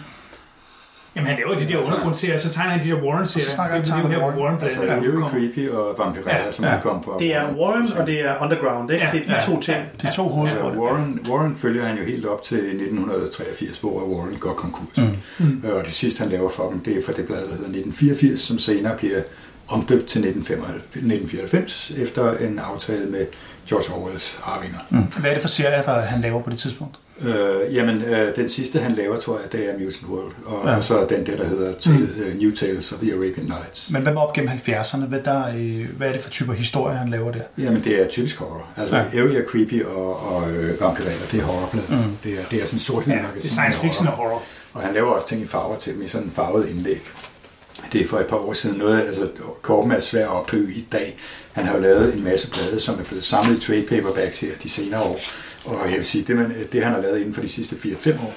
Jamen, han laver de der undergrundserier, så tegner han de der Warren-serier.
Så snakker han det, her
Warren. Warren altså, ja. Eerie Creepy og Vampirella, ja. som ja. kom fra
Det er Warren, og det er Underground, ikke? Ja. Det er de to ting.
De to hovedspor.
Ja, Warren, Warren følger han jo helt op til 1983, hvor Warren går konkurs. Mm. Mm. Og det sidste, han laver for dem, det er for det blad, der hedder 1984, som senere bliver omdøbt til 1994, efter en aftale med George Orwells arvinger.
Mm. Hvad er det for serier, der han laver på det tidspunkt?
Øh, jamen, øh, den sidste han laver, tror jeg, det er Mutant World, og, ja. og så den der, der hedder Tale, mm. uh, New Tales of the Arabian Nights.
Men hvad med op gennem 70'erne? Hvad, der, øh, hvad er det for typer historie, han laver der?
Jamen, det er typisk horror. Altså, ja. Area Creepy og, og øh, Vampiraler, det er horrorblad. Mm. Det, er, det er sådan sort ja,
det er science fiction og horror.
Og han laver også ting i farver til dem i sådan en farvet indlæg. Det er for et par år siden noget, altså Korben er svært at opdrive i dag. Han har jo lavet en masse blade, som er blevet samlet i trade paperbacks her de senere år. Og jeg vil sige, det, man, det han har lavet inden for de sidste 4-5 år,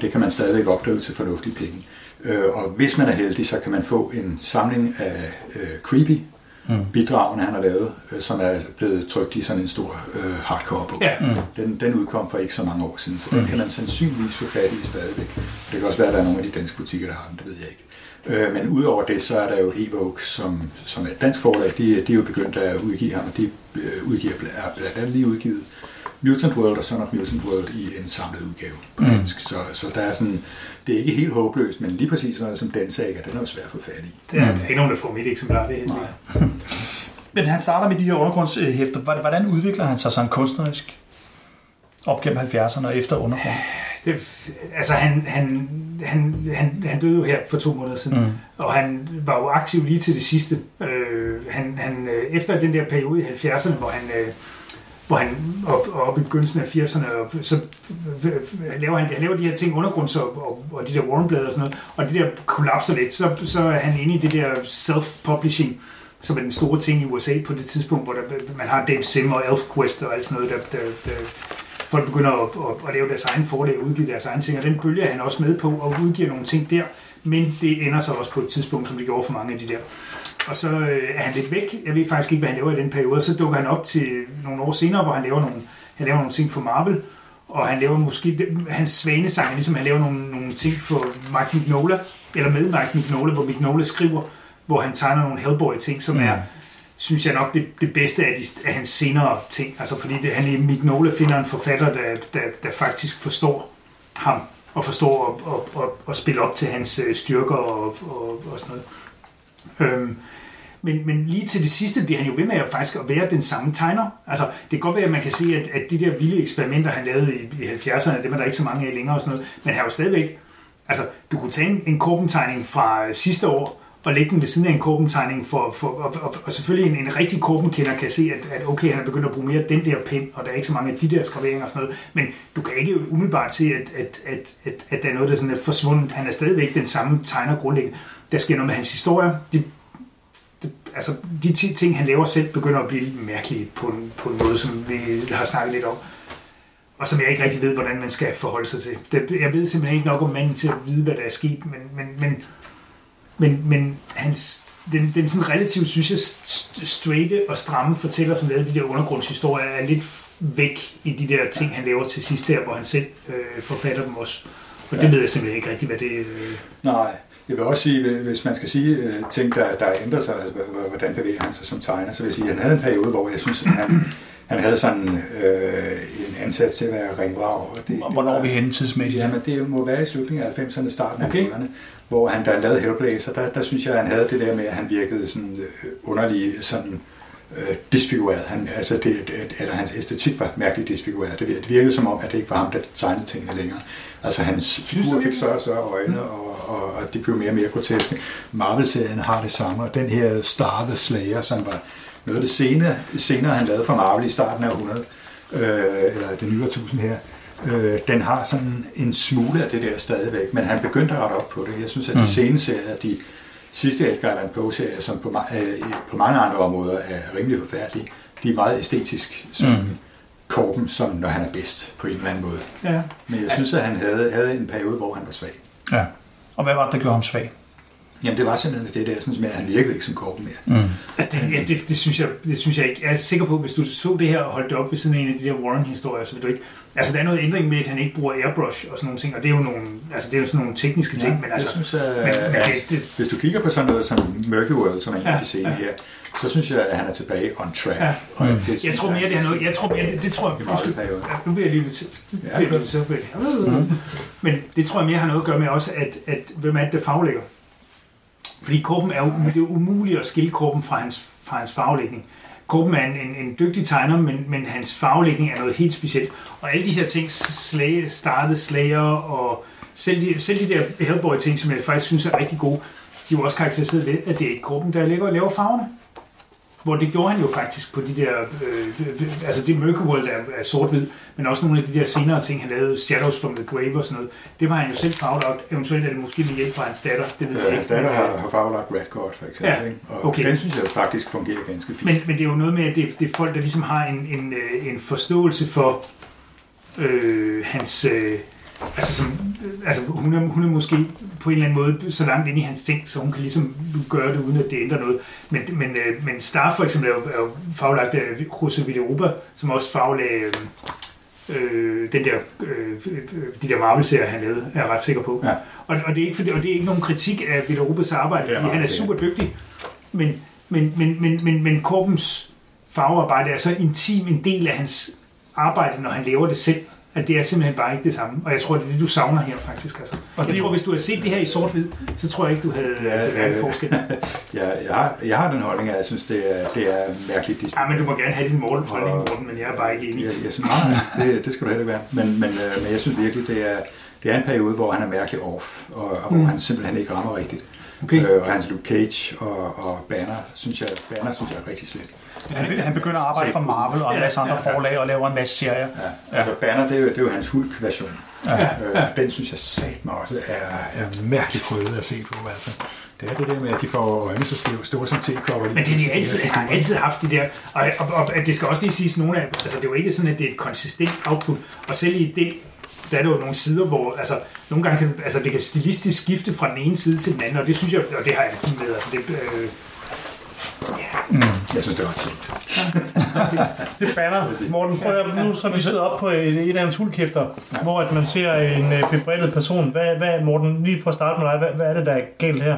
det kan man stadigvæk opdrive til fornuftige penge. Øh, og hvis man er heldig, så kan man få en samling af øh, creepy mm. bidragene, han har lavet, øh, som er blevet trykt i sådan en stor øh, hardcore bog.
Ja.
Mm.
Den, den udkom for ikke så mange år siden, så den kan man sandsynligvis få fat i stadigvæk. Det kan også være, at der er nogle af de danske butikker, der har den, det ved jeg ikke. Øh, men udover det, så er der jo Evoke, som, som er et dansk forlag. De, de er jo begyndt at udgive ham, og de øh, udgiver, er blandt andet lige udgivet Mutant World og Son of Mutant World i en samlet udgave på dansk. Så, så der er sådan, det er ikke helt håbløst, men lige præcis noget som den saga, den er jo svær at få fat i.
Det er, der er ikke nogen, der får mit eksemplar, det er helt
Nej.
Men han starter med de her undergrundshæfter. Hvordan hvordan udvikler han sig sådan kunstnerisk op gennem 70'erne og efter undergrunden?
Det, altså, han, han, han, han, han døde jo her for to måneder siden,
Mm.
og han var jo aktiv lige til det sidste. Øh, han, han, øh, efter den der periode i 70'erne, hvor han, øh, hvor han op, op i begyndelsen af 80'erne, og så øh, laver han, han laver de her ting undergrunds og, og, og de der Warren-blade og sådan noget, og det der kollapser lidt, så, så er han inde i det der self-publishing, som er den store ting i USA på det tidspunkt, hvor der, man har Dave Sim og ElfQuest og alt sådan noget, der, der, der folk begynder at, at, at lave deres egen forlag og udgive deres egen ting, og den bølge er han også med på og udgiver nogle ting der, men det ender så også på et tidspunkt, som det gjorde for mange af de der. Og så øh, er han lidt væk. Jeg ved faktisk ikke, hvad han laver i den periode. Så dukker han op til nogle år senere, hvor han laver nogle, han laver nogle ting for Marvel, og han laver måske hans svanesang, ligesom han laver nogle, nogle ting for Mike Mignola, eller med Mike Mignola, hvor Mignola skriver, hvor han tegner nogle Hellboy-ting, som er, synes jeg nok, det, det bedste af, de, af hans senere ting. Altså fordi det, han i Mignola finder en forfatter, der, der, der faktisk forstår ham, og forstår at, at, at, at spille op til hans øh, styrker og, og, og sådan noget. Øhm, men, men lige til det sidste bliver han jo ved med at faktisk at være den samme tegner. Altså, det kan godt være, at man kan se, at, at de der vilde eksperimenter, han lavede i, i 70'erne, dem er der ikke så mange af længere og sådan noget, men han er jo stadigvæk, altså, du kunne tage en, en korpentegning fra øh, sidste år, og lægge den ved siden af en korpentegning, for, for, og, og, og selvfølgelig en, en rigtig korpenkender kan se, at, at okay, han er begyndt at bruge mere den der pind, og der er ikke så mange af de der skraveringer og sådan noget, men du kan ikke umiddelbart se, at, at, at, at, at der er noget, der sådan er forsvundet. Han er stadigvæk den samme tegner grundlæggende. Der sker noget med hans historie. De, de, altså, de ti- ting, han laver selv, begynder at blive mærkelige på en, på en måde, som vi har snakket lidt om. Og som jeg ikke rigtig ved, hvordan man skal forholde sig til. Det, jeg ved simpelthen ikke nok om manden til at vide, hvad der er sket, men, men, men, men, men hans, den, den sådan relativt, synes jeg, st- straighte og stramme fortæller, som lavede de der undergrundshistorier, er lidt væk i de der ting, han laver til sidst her, hvor han selv øh, forfatter dem også. Og det
Ja.
ved jeg simpelthen ikke rigtigt, hvad det... Øh,
Nej, jeg vil også sige, hvis man skal sige øh, ting, der, der ændrer sig, altså hvordan bevæger han sig som tegner, så vil jeg sige, at han havde en periode, hvor jeg synes, at han, han havde sådan øh, en ansats til at være ringvrag. Og det,
Hvornår er vi henne tidsmæssigt?
Jamen, det må være i slutningen af 90'erne, starten af
Okay.
90'erne, hvor han, han lavede Hellblazer, der, der synes jeg, at han havde det der med, at han virkede sådan øh, underlig, sådan øh, disfigureret. Han, altså det, det, eller hans æstetik var mærkeligt disfigureret. Det, det virkede som om, at det ikke var ham, der tegnede tingene længere. Altså hans figur fik større og større øjne, og, og, og de blev mere og mere groteske. Marvel-serien har det samme, og den her Star the Slayer, som var noget af det senere, senere han lavede for Marvel i starten af 100, øh, eller det nye årtusind her, øh, den har sådan en smule af det der stadigvæk, men han begyndte at rette op på det. Jeg synes, at de
Mm.
senere serier, de sidste Edgar Allan Poe-serier, som på, øh, på mange andre områder er rimelig forfærdelige, de er meget æstetisk som
Mm.
Korben, som når han er bedst på en eller anden måde.
ja.
Men jeg synes, at han havde, havde en periode, hvor han var svag.
Ja. Og hvad var det, der gjorde ham svag?
Jamen, det var simpelthen det der, sådan, at han virkede ikke som Korben mere.
Mm.
Ja, det, ja, det, det, synes jeg, det synes jeg ikke. Jeg er sikker på, at hvis du så det her og holdt det op ved siden af en af de der Warren-historier, så vil du ikke... Altså, der er noget ændring med, at han ikke bruger airbrush og sådan nogle ting, og det er jo nogle, altså, det er jo sådan nogle tekniske ting, men altså...
jeg synes, at,
men, men
at
det, det,
hvis du kigger på sådan noget som Murky World, som er en
Ja,
af de scene
ja.
her, så synes jeg, at han er tilbage on track.
Ja.
Og
Mm.
det
jeg tror mere, det er noget... Jeg tror mere, det, det tror jeg...
Periode.
Ja, nu bliver jeg lige lidt...
Ja,
Ja, så Men det tror jeg mere har noget at gøre med også, at, at hvem er det, der faglægger? Fordi Korben er det er umuligt at skille Korben fra hans, fra hans faglægning. Korben er en, en, en dygtig tegner, men, men hans faglægning er noget helt specielt. Og alle de her ting, slag, startede slager og selv de, selv de der Hellboy-ting, som jeg faktisk synes er rigtig gode, de er jo også karakteriseret ved, at det er ikke gruppen, der ligger og laver farverne. Hvor det gjorde han jo faktisk på de der, øh, altså det Mørke World er, er sort-hvid, men også nogle af de der senere ting, han lavede, Shadows from the Grave og sådan noget, det var han jo selv farvet op. Eventuelt er det måske med hjælp fra hans datter, det ved jeg ikke.
Datter har, har faglagt Red Guard, for eksempel.
Ja,
ikke? Og
okay.
den synes jeg faktisk fungerer ganske fint.
Men, men det er jo noget med, at det, det er folk, der ligesom har en, en, øh, en forståelse for øh, hans... Øh, altså, som, altså hun, er, hun er måske på en eller anden måde så langt ind i hans ting, så hun kan ligesom gøre det, uden at det ændrer noget. Men, men, øh, men Star for eksempel er jo, er jo faglagt af Jose Villauba, som også faglagde øh, øh, den der, øh, de der Marvel-serier, han lavede, er jeg ret sikker på.
Ja.
Og, og, det er ikke, fordi, og det er ikke nogen kritik af Villaupas arbejde,
Ja,
fordi han er
det er-
super dygtig. Men, men, men, men, men, men Korbens farvearbejde er så intim en del af hans arbejde, når han laver det selv, at det er simpelthen bare ikke det samme. Og jeg tror, det er det, du savner her faktisk. Altså.
Og
jeg
det
tror, hvis du havde set det her i sort-hvid, så tror jeg ikke, du havde
Ja,
ja, en
ja.
forskel.
Jeg, jeg, har, jeg har den holdning, at jeg synes, det er, det er mærkeligt. De
Ja, men du må gerne have din Morten holdning, Morten, men jeg er bare ikke enig.
Jeg, jeg synes, nej, det, det skal du heller ikke være. Men, men, øh, men jeg synes virkelig, det er, det er en periode, hvor han er mærkelig off, og, og hvor
Mm.
han simpelthen ikke rammer rigtigt.
Okay.
Øh, og hans Luke Cage og, og Banner, synes jeg, Banner synes jeg er rigtig slet.
Han, han begynder at arbejde for Marvel og en masse andre forlag og laver en masse serier.
Ja. Altså Banner, det er jo, det er jo hans Hulk-version.
Ja.
Øh, den synes jeg satme også er, er mærkeligt prøvet at se på. Altså. Det er det der med, at de får øjne så store, store som tekopper.
Men det de altid, jeg har altid haft de der, og, og, og at det skal også lige siges, nogle af, altså det er jo ikke sådan, at det er et konsistent output, og selv i det, der er der jo nogle sider, hvor, altså, nogle gange kan, altså, det kan stilistisk skifte fra den ene side til den anden, og det synes jeg, og det har jeg det fint med, altså, det, øh,
Jeg synes, det var tænkt.
Det er banner. Morten, prøv at, nu så vi sidder op på et, et af hans hulkæfter, hvor at man ser en øh, bebredtet person. Hvad, hvad, Morten, lige for at starte med dig, hvad, hvad er det, der er galt her?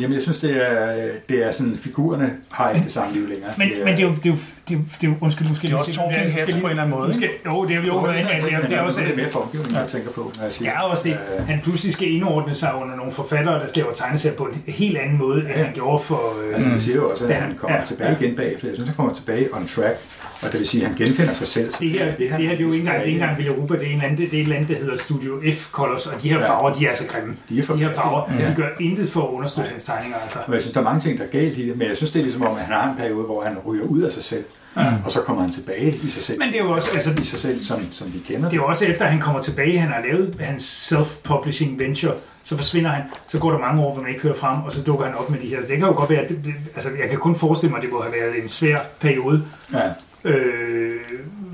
Jamen, jeg synes, det er, det er sådan, figurerne har ikke det samme liv længere.
men, men det er jo, det er jo, det er jo, det er jo undskyld, skal
Det er også talking heads på en eller anden måde,
Skal, jo, det er jo, jo,
Jo,
det er, det er, det er også,
det er mere for omgivningen, jeg tænker på, når jeg siger.
Ja, også det.
Øh,
Han pludselig skal indordne sig under nogle forfattere, der laver tegneserier på en helt anden måde, end han gjorde for... Øh,
Altså, vi siger jo også, at han kommer
Ja.
tilbage igen bagefter. Jeg synes, han kommer tilbage on track, og det vil sige, at han genfinder sig selv. Så
det her, det,
han
det her det er jo ikke engang, det er ikke engang det er en anden, det er et eller andet, der hedder Studio F Colors, og de her
Ja.
farver, de er altså grimme.
De er for-
de her farver,
Ja.
de gør intet for at understøtte hans tegninger, altså.
Og jeg synes, der er mange ting, der er galt i det, men jeg synes, det er ligesom om, at han har en periode, hvor han ryger ud af sig selv, og så kommer han tilbage i sig selv.
Men det er jo også, altså,
i sig selv, som, som vi kender
det er jo også efter, at han kommer tilbage, han har lavet hans self-publishing venture, så forsvinder han, så går der mange år, hvor man ikke hører frem, og så dukker han op med de her. Så det kan jo godt være, det, det, altså, jeg kan kun forestille mig, at det må have været en svær periode,
Ja.
Øh,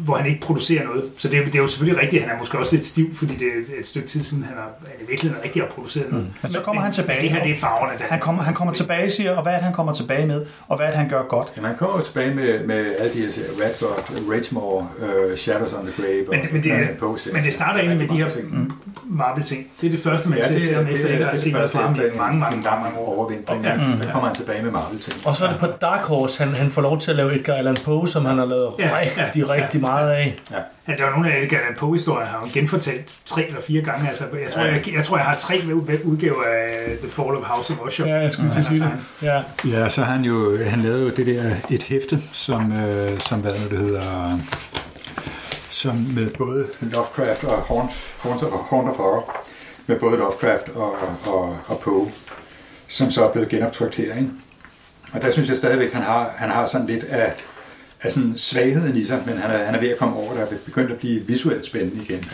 hvor han ikke producerer noget. Så det, er- det er jo selvfølgelig rigtigt, at han er måske også lidt stiv, fordi det er et stykke tid siden, han har han i virkeligheden rigtig har produceret noget.
Men så kommer han tilbage.
Det her, det er farverne. Der.
Han kommer, han kommer tilbage, siger, og hvad er det, han kommer tilbage med, og hvad er det, han gør godt?
Jamen, han kommer tilbage med, med alle de her serier, Red God, Ragemore, uh, Shadows on the Grave,
Men,
og
men, det, er,
serier.
men det starter egentlig med de her
Ting.
Marvel-ting. Det er det første, man
Ja,
ser til ham efter
det,
ikke at have set noget
første
fra ham i mange, mange, mange, mange år.
overvintring.
Ja.
Ja. Der kommer han tilbage med Marvel-ting.
Og så er det på Dark Horse, han, han får lov til at lave Edgar Allan Poe, som han har lavet
Ja,
rigtig,
ja,
rigtig meget af.
Ja, der er nogle af Edgar Allan Poe-historier, har han genfortalt tre eller fire gange. Altså, jeg, tror,
Ja.
jeg, jeg, tror, jeg har tre udgaver af The Fall of House of Usher.
Ja, jeg skulle til at sige det. Ja.
Ja, så har han jo, han lavede jo det der, et hæfte, som, øh, som hvad nu det hedder, som med både Lovecraft og Haunt, Haunt, og Haunt of Horror, med både Lovecraft og, og, og Poe, som så er blevet genoptrykt her, ikke? Og der synes jeg stadigvæk, han har, han har sådan lidt af, af sådan svagheden i sig, men han er, han er ved at komme over, der er begyndt at blive visuelt spændende igen.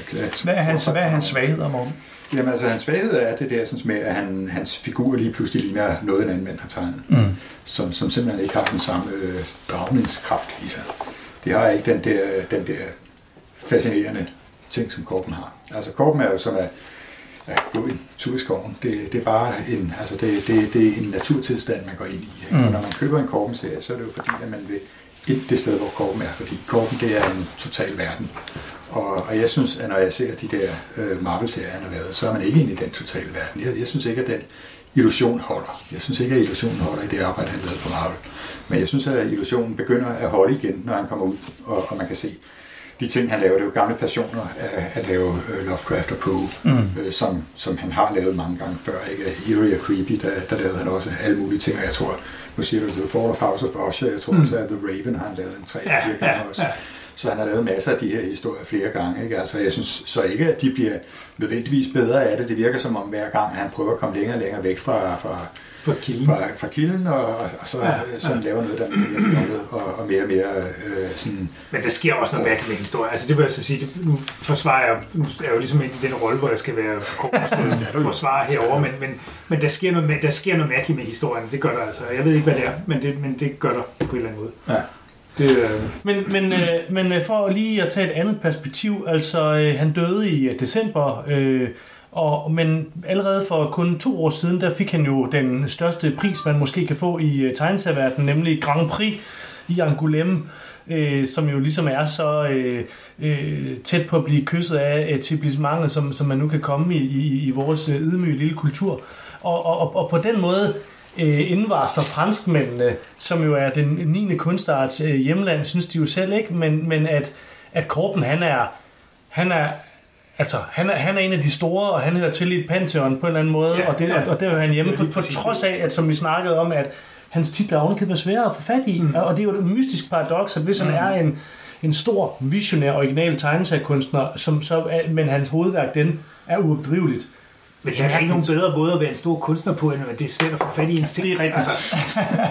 Hvad er hans, hvad er hans svagheder, Morten?
Jamen altså, hans svaghed er det der sådan med, at han, hans figur lige pludselig ligner noget, en anden mand har tegnet.
Mm.
Som, som simpelthen ikke har den samme øh, dragningskraft i sig. Det har ikke den der, den der fascinerende ting, som Korpen har. Altså Korpen er jo som at, at gå en tur i skoven. Det, det er bare en, altså det, det, det er en naturtilstand, man går ind i. Ikke?
Mm.
Og når man køber en Korpen-serie, så er det jo fordi, at man vil ind det sted, hvor Korpen er. Fordi Korpen, det er en total verden. Og, og jeg synes, at når jeg ser de der øh, Marvel-serier, han har lavet, så er man ikke inde i den totale verden. Jeg, jeg synes ikke, at den illusion holder. Jeg synes ikke, at illusionen holder i det arbejde, han lavede på Marvel. Men jeg synes, at illusionen begynder at holde igen, når han kommer ud, og, og man kan se de ting, han laver. Det er jo gamle passioner at, at lave øh, Lovecraft og Poe,
Mm.
øh, som, som han har lavet mange gange før. Ikke? Eerie og Creepy, der, der lavede han også alle mulige ting, og jeg tror, nu siger du The Fall of House of Usher, jeg tror
Mm.
også, at The Raven har han lavet en tre eller
Ja,
fire gange
ja,
også.
ja.
Så han har lavet masser af de her historier flere gange. Ikke? Altså, jeg synes så ikke, at de bliver nødvendigvis bedre af det. Det virker som om hver gang, han prøver at komme længere og længere væk fra, fra,
For kilden.
fra, fra kilden, og, og så
Ja,
ja,
ja.
sådan laver noget, der er mere og, og mere og mere øh, sådan...
Men der sker også noget mærkeligt med historien. Altså det vil jeg så sige, det, nu forsvarer jeg, nu er jeg jo ligesom ind i den rolle, hvor jeg skal være forsvarer herover, men, men, men der, sker noget, der sker noget mærkeligt med historien. Det gør der altså. Jeg ved ikke, hvad det er, men det, men det gør der på en eller anden måde.
Ja.
Det, øh,
Men, men, øh, men øh, for lige at tage et andet perspektiv, altså øh, han døde i øh, december, øh, og, men allerede for kun to år siden, der fik han jo den største pris, man måske kan få i uh, nemlig Grand Prix i Angoulême, øh, som jo ligesom er så øh, øh, tæt på at blive kysset af etablissementet, som, som man nu kan komme i, i, i vores øh, ydmyge lille kultur. Og, og, og på den måde øh, indvarsler franskmændene, som jo er den 9. kunstarts øh, hjemland, synes de jo selv ikke, men, men at, at Korben, han er, han er Altså, han er, han er en af de store, og han hører til i et pantheon på en eller anden måde, ja, og, det, ja. og, og der er han hjemme, på, på trods af, at som vi snakkede om, at hans titler er ovenikøbet svære at få fat i. Mm. Og det er jo et mystisk paradoks, at hvis han mm. er en, en stor, visionær, original tegneseriekunstner, som så, men hans hovedværk, den er uopdriveligt.
Men der er ikke nogen bedre måde at være en stor kunstner på, end at det er svært at få fat i en
selv. Det er rigtigt. Altså,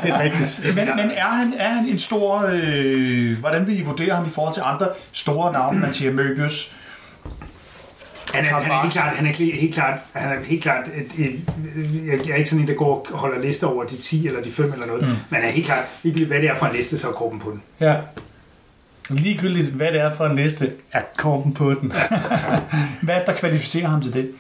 det er rigtigt.
men, men er, han, er han en stor... Øh, hvordan vil I vurdere ham i forhold til andre store navne, man siger Møbius,
han er, han er helt klart, han er helt klart, han er helt klart et, et, jeg er ikke sådan en, der går og holder lister over de 10 eller de 5 eller noget, mm. men han er helt klart, ligegyldigt hvad det er for en liste, så er korpen på den.
Ja. Ligegyldigt hvad det er for en liste, er korpen på den.
hvad er der kvalificerer ham til det?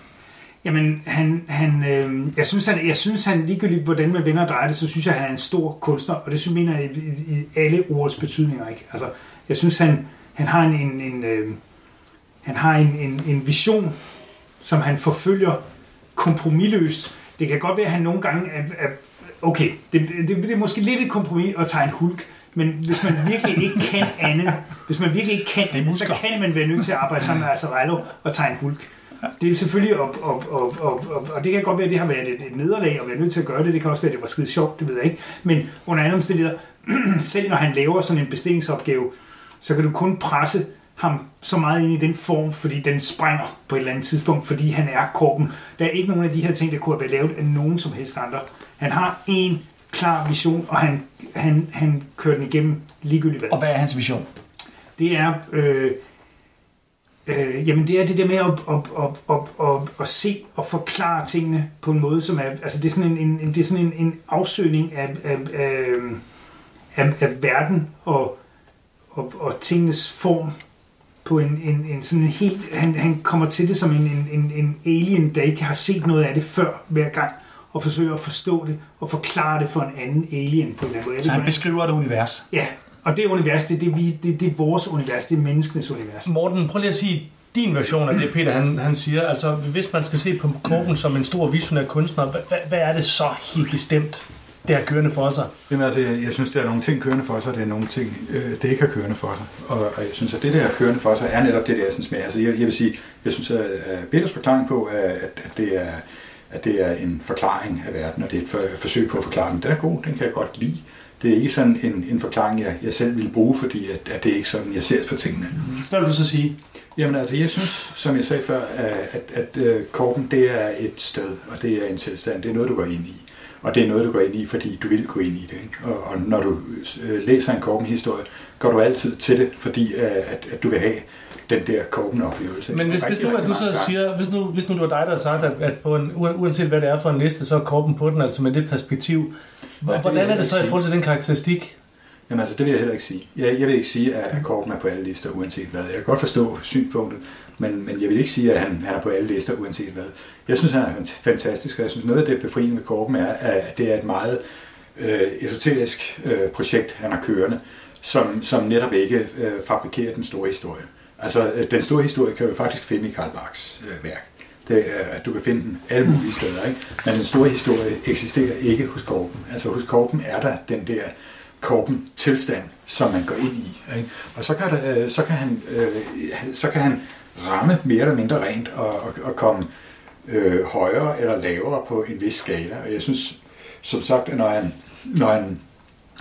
Jamen, han, han, øh, jeg, synes, han, jeg synes, han ligegyldigt, hvordan man vender og drejer det, så synes jeg, han er en stor kunstner, og det synes jeg mener i, i, i alle ordets betydninger. Ikke? Altså, jeg synes, han, han har en, en, en øh, han har en, en, en vision, som han forfølger kompromilløst. Det kan godt være, at han nogle gange er, er okay, det, det, det er måske lidt et kompromis at tage en hulk, men hvis man virkelig ikke kan andet, hvis man virkelig ikke kan det, så kan man være nødt til at arbejde sammen med Azarello og tage en hulk. Det er selvfølgelig, op, op, op, op, op, og det kan godt være, at det har været et, et nederlag at være nødt til at gøre det. Det kan også være, at det var skide sjovt, det ved jeg ikke. Men under andre omstændigheder, selv når han laver sådan en bestillingsopgave, så kan du kun presse ham så meget ind i den form, fordi den sprænger på et eller andet tidspunkt, fordi han er korpen. Der er ikke nogen af de her ting, der kunne have været lavet af nogen som helst andre. Han har en klar vision, og han, han, han kører den igennem ligegyldigt hvad.
Og hvad er hans vision?
Det er... Øh, øh, jamen det er det der med at, at, at, at, at, at se og forklare tingene på en måde, som er... Altså det er sådan en, en, det er sådan en, en afsøgning af, af, af, af, af verden og, og, og tingenes form på en, en, en sådan en helt... Han, han kommer til det som en, en, en alien, der ikke har set noget af det før hver gang, og forsøger at forstå det og forklare det for en anden alien på en eller anden måde.
Så han beskriver et univers?
Ja, og det univers, det, det, det, det, det er vores univers, det er menneskenes univers.
Morten, prøv lige at sige din version af det, Peter han, han siger. Altså, hvis man skal se på Korben som en stor visionær kunstner, hvad, hvad er det så helt bestemt, det har kørende for sig?
Jamen altså, jeg, jeg synes, det er nogle ting kørende for sig, og det er nogle ting, øh, det ikke har kørende for sig. Og, og jeg synes, at det, der kørende for sig, er netop det, der er sådan smag. Altså, jeg, jeg vil sige, jeg synes, at, at Peters forklaring på, at, at det er at det er en forklaring af verden, og det er et for, forsøg på at forklare den. Den er god, den kan jeg godt lide. Det er ikke sådan en, en forklaring, jeg, jeg selv vil bruge, fordi at, at det er ikke sådan, jeg ser på tingene.
Hvad vil du så sige?
Jamen altså, jeg synes, som jeg sagde før, at, at, at, at korten, det er et sted, og det er en tilstand. Det er noget, du går ind i. Og det er noget, du går ind i, fordi du vil gå ind i det. Ikke? Og, og når du øh, læser en Korben-historie, går du altid til det, fordi øh, at, at du vil have den der Korben-oplevelse.
Men hvis, hvis nu, at du så siger, hvis nu, hvis nu du var dig, der har sagt, at, at på en, uanset hvad det er for en liste, så er Korben på den, altså med det perspektiv. Hvordan det er det så i forhold til den karakteristik?
Jamen altså, det vil jeg heller ikke sige. Jeg, jeg vil ikke sige, at Korben er på alle lister, uanset hvad. Jeg kan godt forstå synspunktet, men, men jeg vil ikke sige, at han, han er på alle lister, uanset hvad. Jeg synes, han er fantastisk, og jeg synes, noget af det befriende med Korben er, at det er et meget øh, esoterisk øh, projekt, han har kørende, som, som netop ikke øh, fabrikerer den store historie. Altså, øh, den store historie kan du faktisk finde i Karl Barks øh, værk. Det er, at du kan finde den alle mulige steder, ikke? Men den store historie eksisterer ikke hos Korben. Altså, hos Korben er der den der kåben tilstand, som man går ind i. Ikke? Og så kan, der, øh, så, kan han, øh, så kan han ramme mere eller mindre rent og, og, og komme øh, højere eller lavere på en vis skala. Og jeg synes, som sagt, når han, når han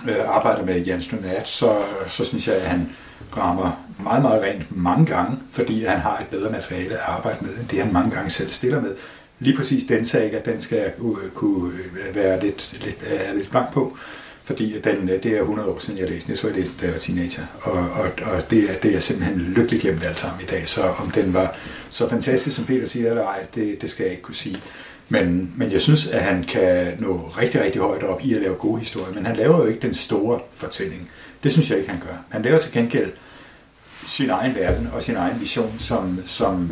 øh, arbejder med Jens Nat, så, så synes jeg, at han rammer meget, meget rent mange gange, fordi han har et bedre materiale at arbejde med, end det han mange gange selv stiller med. Lige præcis den sag, at den skal øh, kunne være lidt, lidt, lidt blank på fordi den, øh, det er 100 år siden, jeg læste den. Jeg tror, jeg læste den, da jeg var teenager. Og, og, og det, er, det er simpelthen lykkeligt glemt alt sammen i dag. Så om den var så fantastisk, som Peter siger, eller ej, det, det skal jeg ikke kunne sige. Men, men jeg synes, at han kan nå rigtig, rigtig højt op i at lave gode historier. Men han laver jo ikke den store fortælling. Det synes jeg ikke, han gør. Han laver til gengæld sin egen verden og sin egen vision, som, som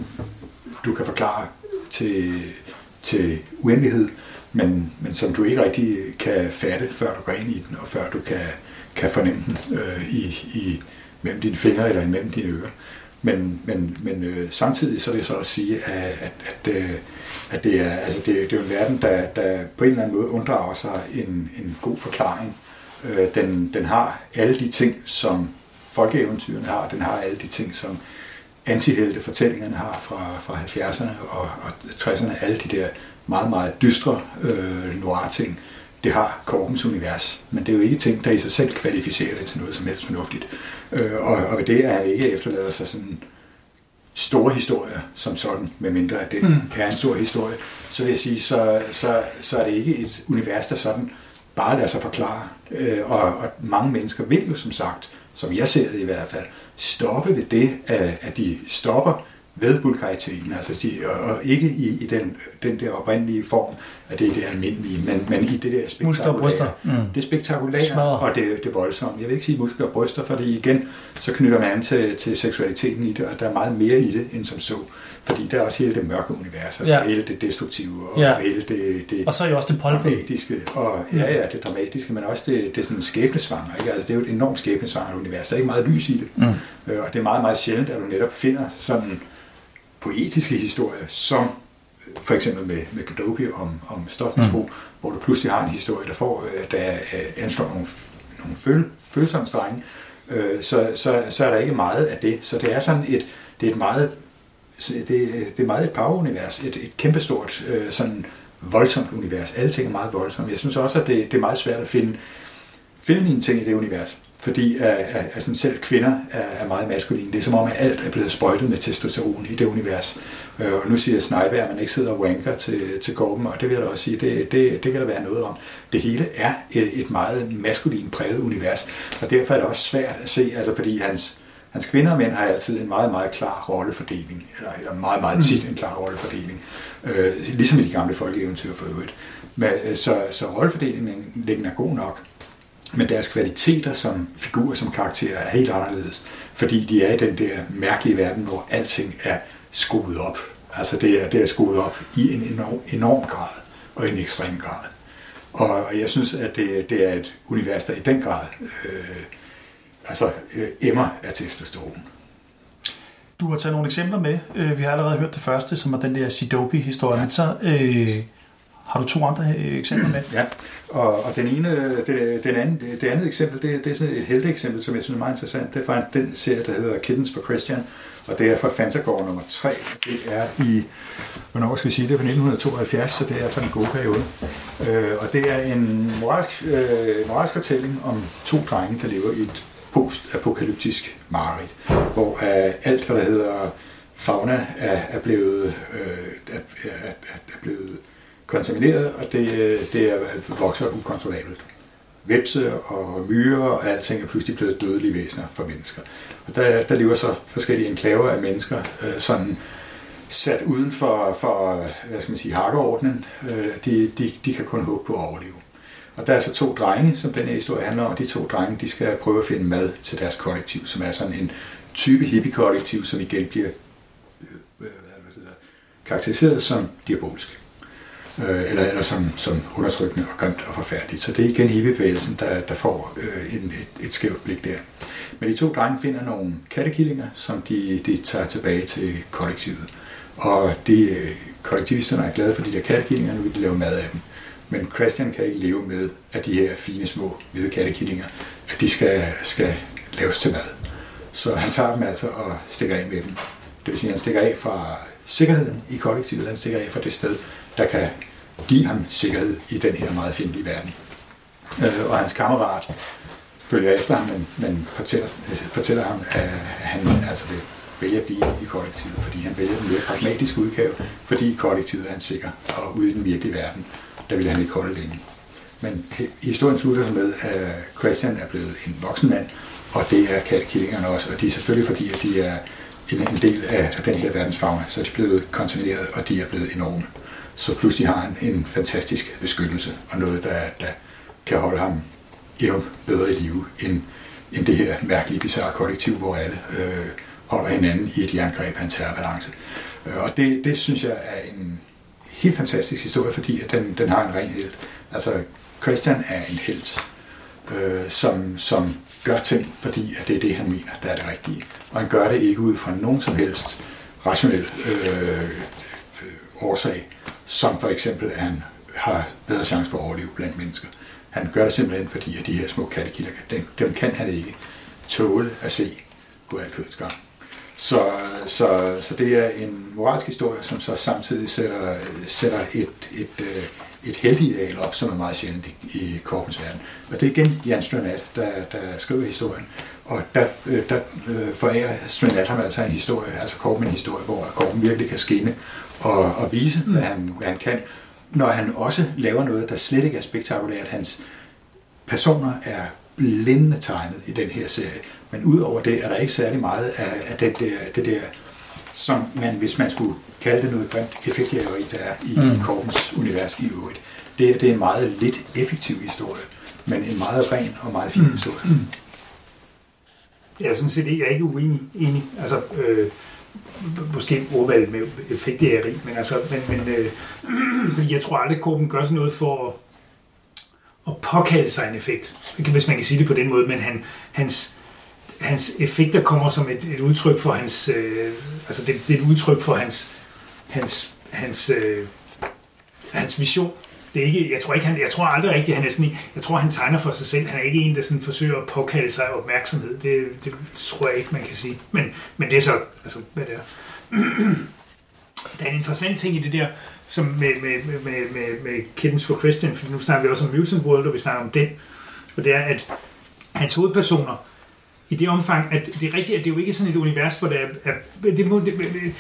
du kan forklare til, til uendelighed, men, men som du ikke rigtig kan fatte, før du går ind i den, og før du kan, kan fornemme den øh, i, i, mellem dine fingre eller imellem dine ører. Men, men, men øh, samtidig så vil jeg så også sige, at, at, at, øh, at det, er, altså det, det er en verden, der, der på en eller anden måde unddrager sig en, en god forklaring. Øh, den, den har alle de ting, som folkeeventyrene har. Den har alle de ting, som antihelte fortællingerne har fra, fra 70'erne og, og 60'erne. Alle de der meget, meget dystre øh, noir-ting. Det har Korpens univers, men det er jo ikke ting, der i sig selv kvalificerer det til noget som helst fornuftigt. Øh, og, og ved det er han ikke efterlader sig sådan store historier som sådan, medmindre at det mm. er en stor historie, så vil jeg sige, så, så, så er det ikke et univers, der sådan bare lader sig forklare. Øh, og, og mange mennesker vil jo som sagt, som jeg ser det i hvert fald, stoppe ved det, at de stopper ved vulgariteten, altså de, og ikke i, i den, den der oprindelige form, at det er det almindelige, men, men i det der spektakulære. Mm. Det spektakulære Smadre. og det, det voldsomme. Jeg vil ikke sige muskler og bryster, fordi igen, så knytter man an til, til seksualiteten i det, og der er meget mere i det, end som så. Fordi der er også hele det mørke univers, og ja. hele det destruktive, og ja. hele det, det
Og så er jo også det
dramatiske, og ja, ja, det dramatiske, men også det, det sådan skæbnesvanger. Ikke? Altså, det er jo et enormt skæbnesvanger univers. Der er ikke meget lys i det. Mm. Øh, og det er meget, meget sjældent, at du netop finder sådan poetiske historier, som for eksempel med, med Kadopi om, om stofmisbrug, mm. hvor du pludselig har en historie, der får, øh, der øh, anslår nogle, nogle føl, følsomme strenge, øh, så, så, så er der ikke meget af det. Så det er sådan et, det er et meget det, det er meget et power-univers, et, et kæmpestort, øh, sådan voldsomt univers. Alle ting er meget voldsomme. Jeg synes også, at det, det er meget svært at finde feminine ting i det univers fordi at, at, at sådan selv kvinder er, er meget maskuline. Det er som om, at alt er blevet sprøjtet med testosteron i det univers. Øh, og nu siger Sniper, at man ikke sidder og wanker til, til Gorben, og det vil jeg da også sige, det, det, det kan der være noget om. Det hele er et, et meget maskulin præget univers, og derfor er det også svært at se, altså fordi hans, hans kvinder og mænd har altid en meget, meget klar rollefordeling, eller, eller meget, meget tit en klar rollefordeling, øh, ligesom i de gamle folkeeventyr for øvrigt. Men, øh, så, så rollefordelingen er god nok, men deres kvaliteter som figurer, som karakterer, er helt anderledes, fordi de er i den der mærkelige verden, hvor alting er skruet op. Altså det er, det er skruet op i en enorm, enorm grad, og i en ekstrem grad. Og jeg synes, at det, det er et univers, der i den grad øh, altså, øh, emmer af testosteron.
Du har taget nogle eksempler med. Øh, vi har allerede hørt det første, som er den der Sidopi-historie. Ja. Men så øh, har du to andre øh, eksempler med?
Ja, og, og den ene, det, den anden, det andet eksempel, det, det er sådan et helteeksempel, som jeg synes er meget interessant. Det er fra den serie, der hedder Kittens for Christian, og det er fra Fantagård nummer 3. Det er i, hvornår skal vi sige det, fra 1972, så det er fra en god periode. Øh, og det er en moralsk, øh, moralsk fortælling om to drenge, der lever i et post-apokalyptisk mareridt, hvor øh, alt, hvad der hedder fauna, er, er blevet, øh, er, er, er blevet kontamineret, og det, det er, vokser ukontrollabelt. Vepse og myrer og alting er pludselig blevet dødelige væsener for mennesker. Og der, der lever så forskellige enklaver af mennesker, øh, sådan sat uden for, for hvad skal man sige, hakkeordnen. Øh, de, de, de kan kun håbe på at overleve. Og der er så to drenge, som den her historie handler om, de to drenge, de skal prøve at finde mad til deres kollektiv, som er sådan en type hippie-kollektiv, som igen bliver øh, øh hvad karakteriseret som diabolsk øh, eller, eller som, som undertrykkende og grimt og forfærdeligt. Så det er igen hippiebevægelsen, der, der får øh, en, et, et skævt blik der. Men de to drenge finder nogle kattekillinger, som de, de tager tilbage til kollektivet. Og de, øh, kollektivisterne er glade for de der kattekillinger, nu vil de lave mad af dem. Men Christian kan ikke leve med, at de her fine små hvide kattekillinger, at de skal, skal laves til mad. Så han tager dem altså og stikker af med dem. Det vil sige, at han stikker af fra sikkerheden i kollektivet, han stikker af fra det sted, der kan give ham sikkerhed i den her meget fjendtlige verden. Øh, og hans kammerat følger efter ham, men, men fortæller, øh, fortæller ham, at han altså vil vælge at blive i kollektivet, fordi han vælger den mere pragmatiske udgave, fordi kollektivet er han sikker, og ude i den virkelige verden, der vil han ikke holde længe. Men historien slutter med, at Christian er blevet en voksen mand, og det er kattekillingerne også, og de er selvfølgelig fordi, at de er en del af den her verdensfagne, så de er blevet kontamineret, og de er blevet enorme så pludselig har han en fantastisk beskyttelse, og noget, der, der kan holde ham endnu bedre i live, end, end det her mærkelige, bizarre kollektiv, hvor alle øh, holder hinanden i et jerngreb af en terrorbalance. Øh, og det, det synes jeg er en helt fantastisk historie, fordi at den, den har en ren held. Altså, Christian er en helt, øh, som, som gør ting, fordi at det er det, han mener, der er det rigtige. Og han gør det ikke ud fra nogen som helst rationel øh, øh årsag, som for eksempel, at han har bedre chance for at overleve blandt mennesker. Han gør det simpelthen, fordi at de her små kattekilder, dem, dem kan han ikke tåle at se gå af kødets gang. Så, så, så det er en moralsk historie, som så samtidig sætter, sætter et, et, øh, et et ideal op, som er meget sjældent i, i korpens verden. Og det er igen Jan Strønat, der, der skriver historien. Og der, øh, der øh, forærer Strønat ham altså en historie, altså korpen en historie, hvor korpen virkelig kan skinne og, og vise, mm. hvad, han, hvad han kan. Når han også laver noget, der slet ikke er spektakulært. Hans personer er blændende tegnet i den her serie. Men udover det er der ikke særlig meget af, af det, der, det der, som man, hvis man skulle kalde det noget grimt effektjæveri, der er i mm. Korpens univers i øvrigt. Det, det er en meget lidt effektiv historie, men en meget ren og meget fin mm. historie. Mm.
Jeg er sådan set jeg er ikke uenig. Enig. Altså, øh, måske ordvalget med effektjæveri, men altså, men, men øh, fordi jeg tror aldrig, at Korpen gør sådan noget for at påkalde sig en effekt, hvis man kan sige det på den måde, men han, hans, hans effekter kommer som et, et udtryk for hans, øh, altså det, det er et udtryk for hans, hans, hans, øh, hans vision. Det er ikke, jeg tror ikke, han, jeg tror aldrig rigtigt, han er sådan, jeg tror, han tegner for sig selv. Han er ikke en, der sådan forsøger at påkalde sig opmærksomhed. Det, det tror jeg ikke, man kan sige. Men, men det er så, altså, hvad det er. der er en interessant ting i det der, som med, med, med, med, med Kittens for Christian, for nu snakker vi også om Mutant World, og vi snakker om den, og det er, at hans hovedpersoner, i det omfang, at det er rigtigt, at det er jo ikke sådan et univers, hvor der er, er det, det, det,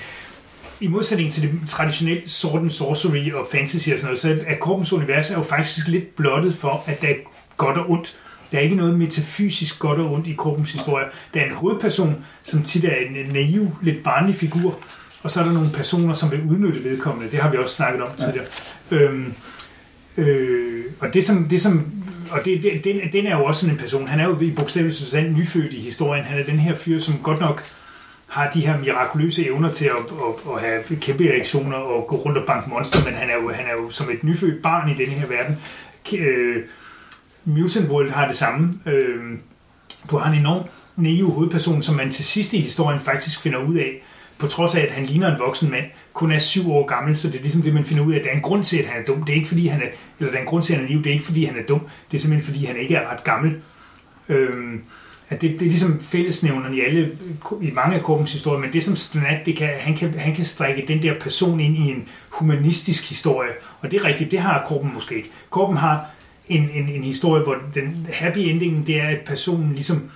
i modsætning til det traditionelle sword and sorcery og fantasy og sådan noget, så er Korpens univers er jo faktisk lidt blottet for, at der er godt og ondt. Der er ikke noget metafysisk godt og ondt i Korpens historie. Der er en hovedperson, som tit er en naiv, lidt barnlig figur, og så er der nogle personer, som vil udnytte vedkommende. Det har vi også snakket om tidligere. Ja. Øhm, øh, og det som, det som og det, det, den, den er jo også sådan en person. Han er jo i bogstavelig forstand nyfødt i historien. Han er den her fyr, som godt nok har de her mirakuløse evner til at, at, at have kæmpe reaktioner og gå rundt og banke monster, men han er jo, han er jo som et nyfødt barn i denne her verden. Øh, Mutant World har det samme. Øh, du har en enorm naiv hovedperson, som man til sidst i historien faktisk finder ud af, på trods af, at han ligner en voksen mand, kun er syv år gammel, så det er ligesom det, man finder ud af, at der er en grund til, at han er dum. Det er ikke, fordi han er, eller der er en grund til, at han er liv, det er ikke, fordi han er dum. Det er simpelthen, fordi han ikke er ret gammel. Øh, at det, det er ligesom fællesnævneren i alle, i mange af Corbens historier, men det som Stonat, det kan, han, kan, han kan strække den der person ind i en humanistisk historie, og det er rigtigt, det har Corben måske ikke. Corben har en, en, en historie, hvor den happy ending, det er, at personen ligesom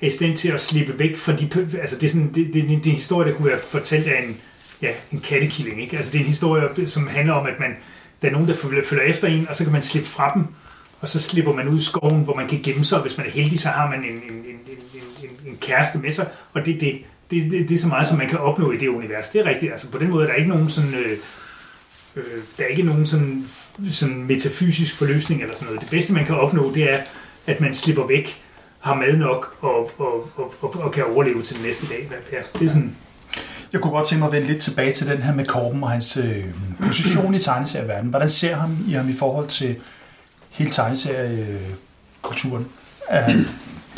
er i stand til at slippe væk fra de... Altså, det er, sådan, det, det, det, det er en historie, der kunne være fortalt af en, ja, en kattekilling. Ikke? Altså, det er en historie, som handler om, at man, der er nogen, der følger efter en, og så kan man slippe fra dem, og så slipper man ud i skoven, hvor man kan gemme sig, og hvis man er heldig, så har man en, en, en, en, en, en kæreste med sig, og det, det, det, det, det er så meget, som man kan opnå i det univers. Det er rigtigt. Altså, på den måde er der ikke nogen sådan... Øh, øh, der er ikke nogen sådan, sådan metafysisk forløsning eller sådan noget. Det bedste, man kan opnå, det er, at man slipper væk har mad nok og, og, og, og, og kan overleve til den næste dag. Ja, det er sådan...
Jeg kunne godt tænke mig at vende lidt tilbage til den her med Korben og hans øh, position i tegneserieverdenen. Hvordan ser ham i ham i forhold til hele tegneseriekulturen? Uh,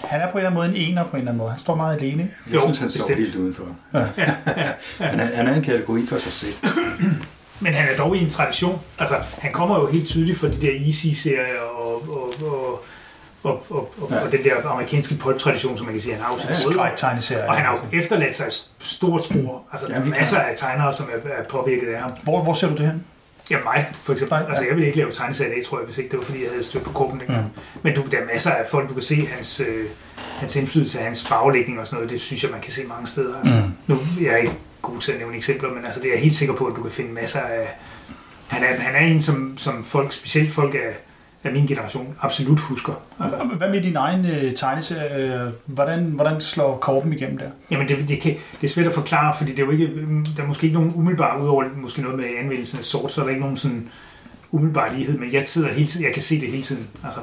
han, er på en eller anden måde en ener på en eller anden måde. Han står meget alene.
Jeg jo, synes, han står helt udenfor. Ja. Ja, ja, ja. Han, er, han er en kategori for sig selv.
Men han er dog i en tradition. Altså, han kommer jo helt tydeligt fra de der Easy-serier og, og, og og, og, og, ja. og den der amerikanske pulp-tradition, som man kan sige, han har jo
sin ja,
Og han har jo efterladt sig et stort spor. Altså, der er masser af tegnere, som er, er påvirket af ham.
Hvor, hvor ser du det hen?
Ja, mig, for eksempel. Ja. Altså, jeg ville ikke lave tegneserier i dag, tror jeg, hvis ikke det var, fordi jeg havde styrt på gruppen. Mm. Men du, der er masser af folk, du kan se hans, øh, hans indflydelse, hans farvelægning og sådan noget. Det synes jeg, man kan se mange steder. Altså, mm. Nu jeg er ikke god til at nævne eksempler, men altså, det er jeg helt sikker på, at du kan finde masser af... Han er, han er en, som, som folk, specielt folk af af min generation absolut husker.
Altså. Hvad med din egen øh, tegneserie? Hvordan, hvordan slår Korben igennem der?
Jamen det, det, kan, det er svært at forklare, fordi det er jo ikke, der er måske ikke nogen umiddelbar, udover måske noget med anvendelsen af sort, så er der ikke nogen sådan umiddelbar lighed, men jeg sidder hele tiden, jeg kan se det hele tiden. Altså,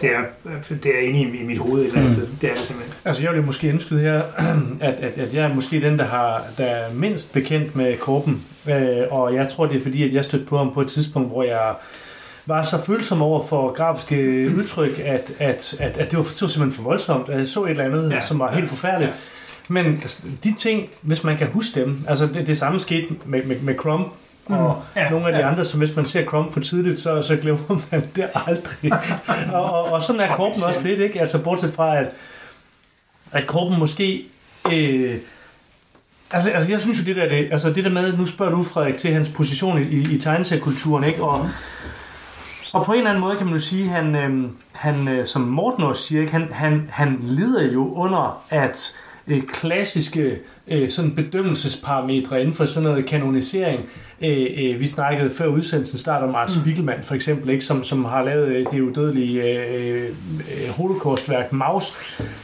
Det er, det er inde i, i mit hoved et eller andet mm. sted. Det er det simpelthen.
Altså jeg vil måske indskyde her, at, at, at jeg er måske den, der, har, der er mindst bekendt med Korben. Øh, og jeg tror, det er fordi, at jeg stødte på ham på et tidspunkt, hvor jeg var så følsom over for grafiske udtryk, at, at, at, at det var så simpelthen for voldsomt. Jeg så et eller andet, ja. som var helt forfærdeligt. Ja. Men altså, de ting, hvis man kan huske dem, altså det, det samme skete med, med, med Crumb, og mm. ja, nogle af de ja. andre, som hvis man ser Crumb for tidligt, så, så glemmer man det aldrig. og, og, og sådan er Korben også lidt, ikke? Altså bortset fra, at, at Korben måske... Øh, altså, altså, jeg synes jo, det der, det, altså, det der med, nu spørger du, Frederik, til hans position i, i, i tegneseriekulturen, ikke? Og, og på en eller anden måde kan man jo sige, han, øh, han øh, som Morten også siger, ikke? Han, han, han lider jo under, at øh, klassiske øh, sådan bedømmelsesparametre inden for sådan noget kanonisering. Øh, øh, vi snakkede før udsendelsen start om Art mm. Spiegelman for eksempel, ikke, som, som har lavet øh, det udødelige øh, øh, holocaustværk Maus,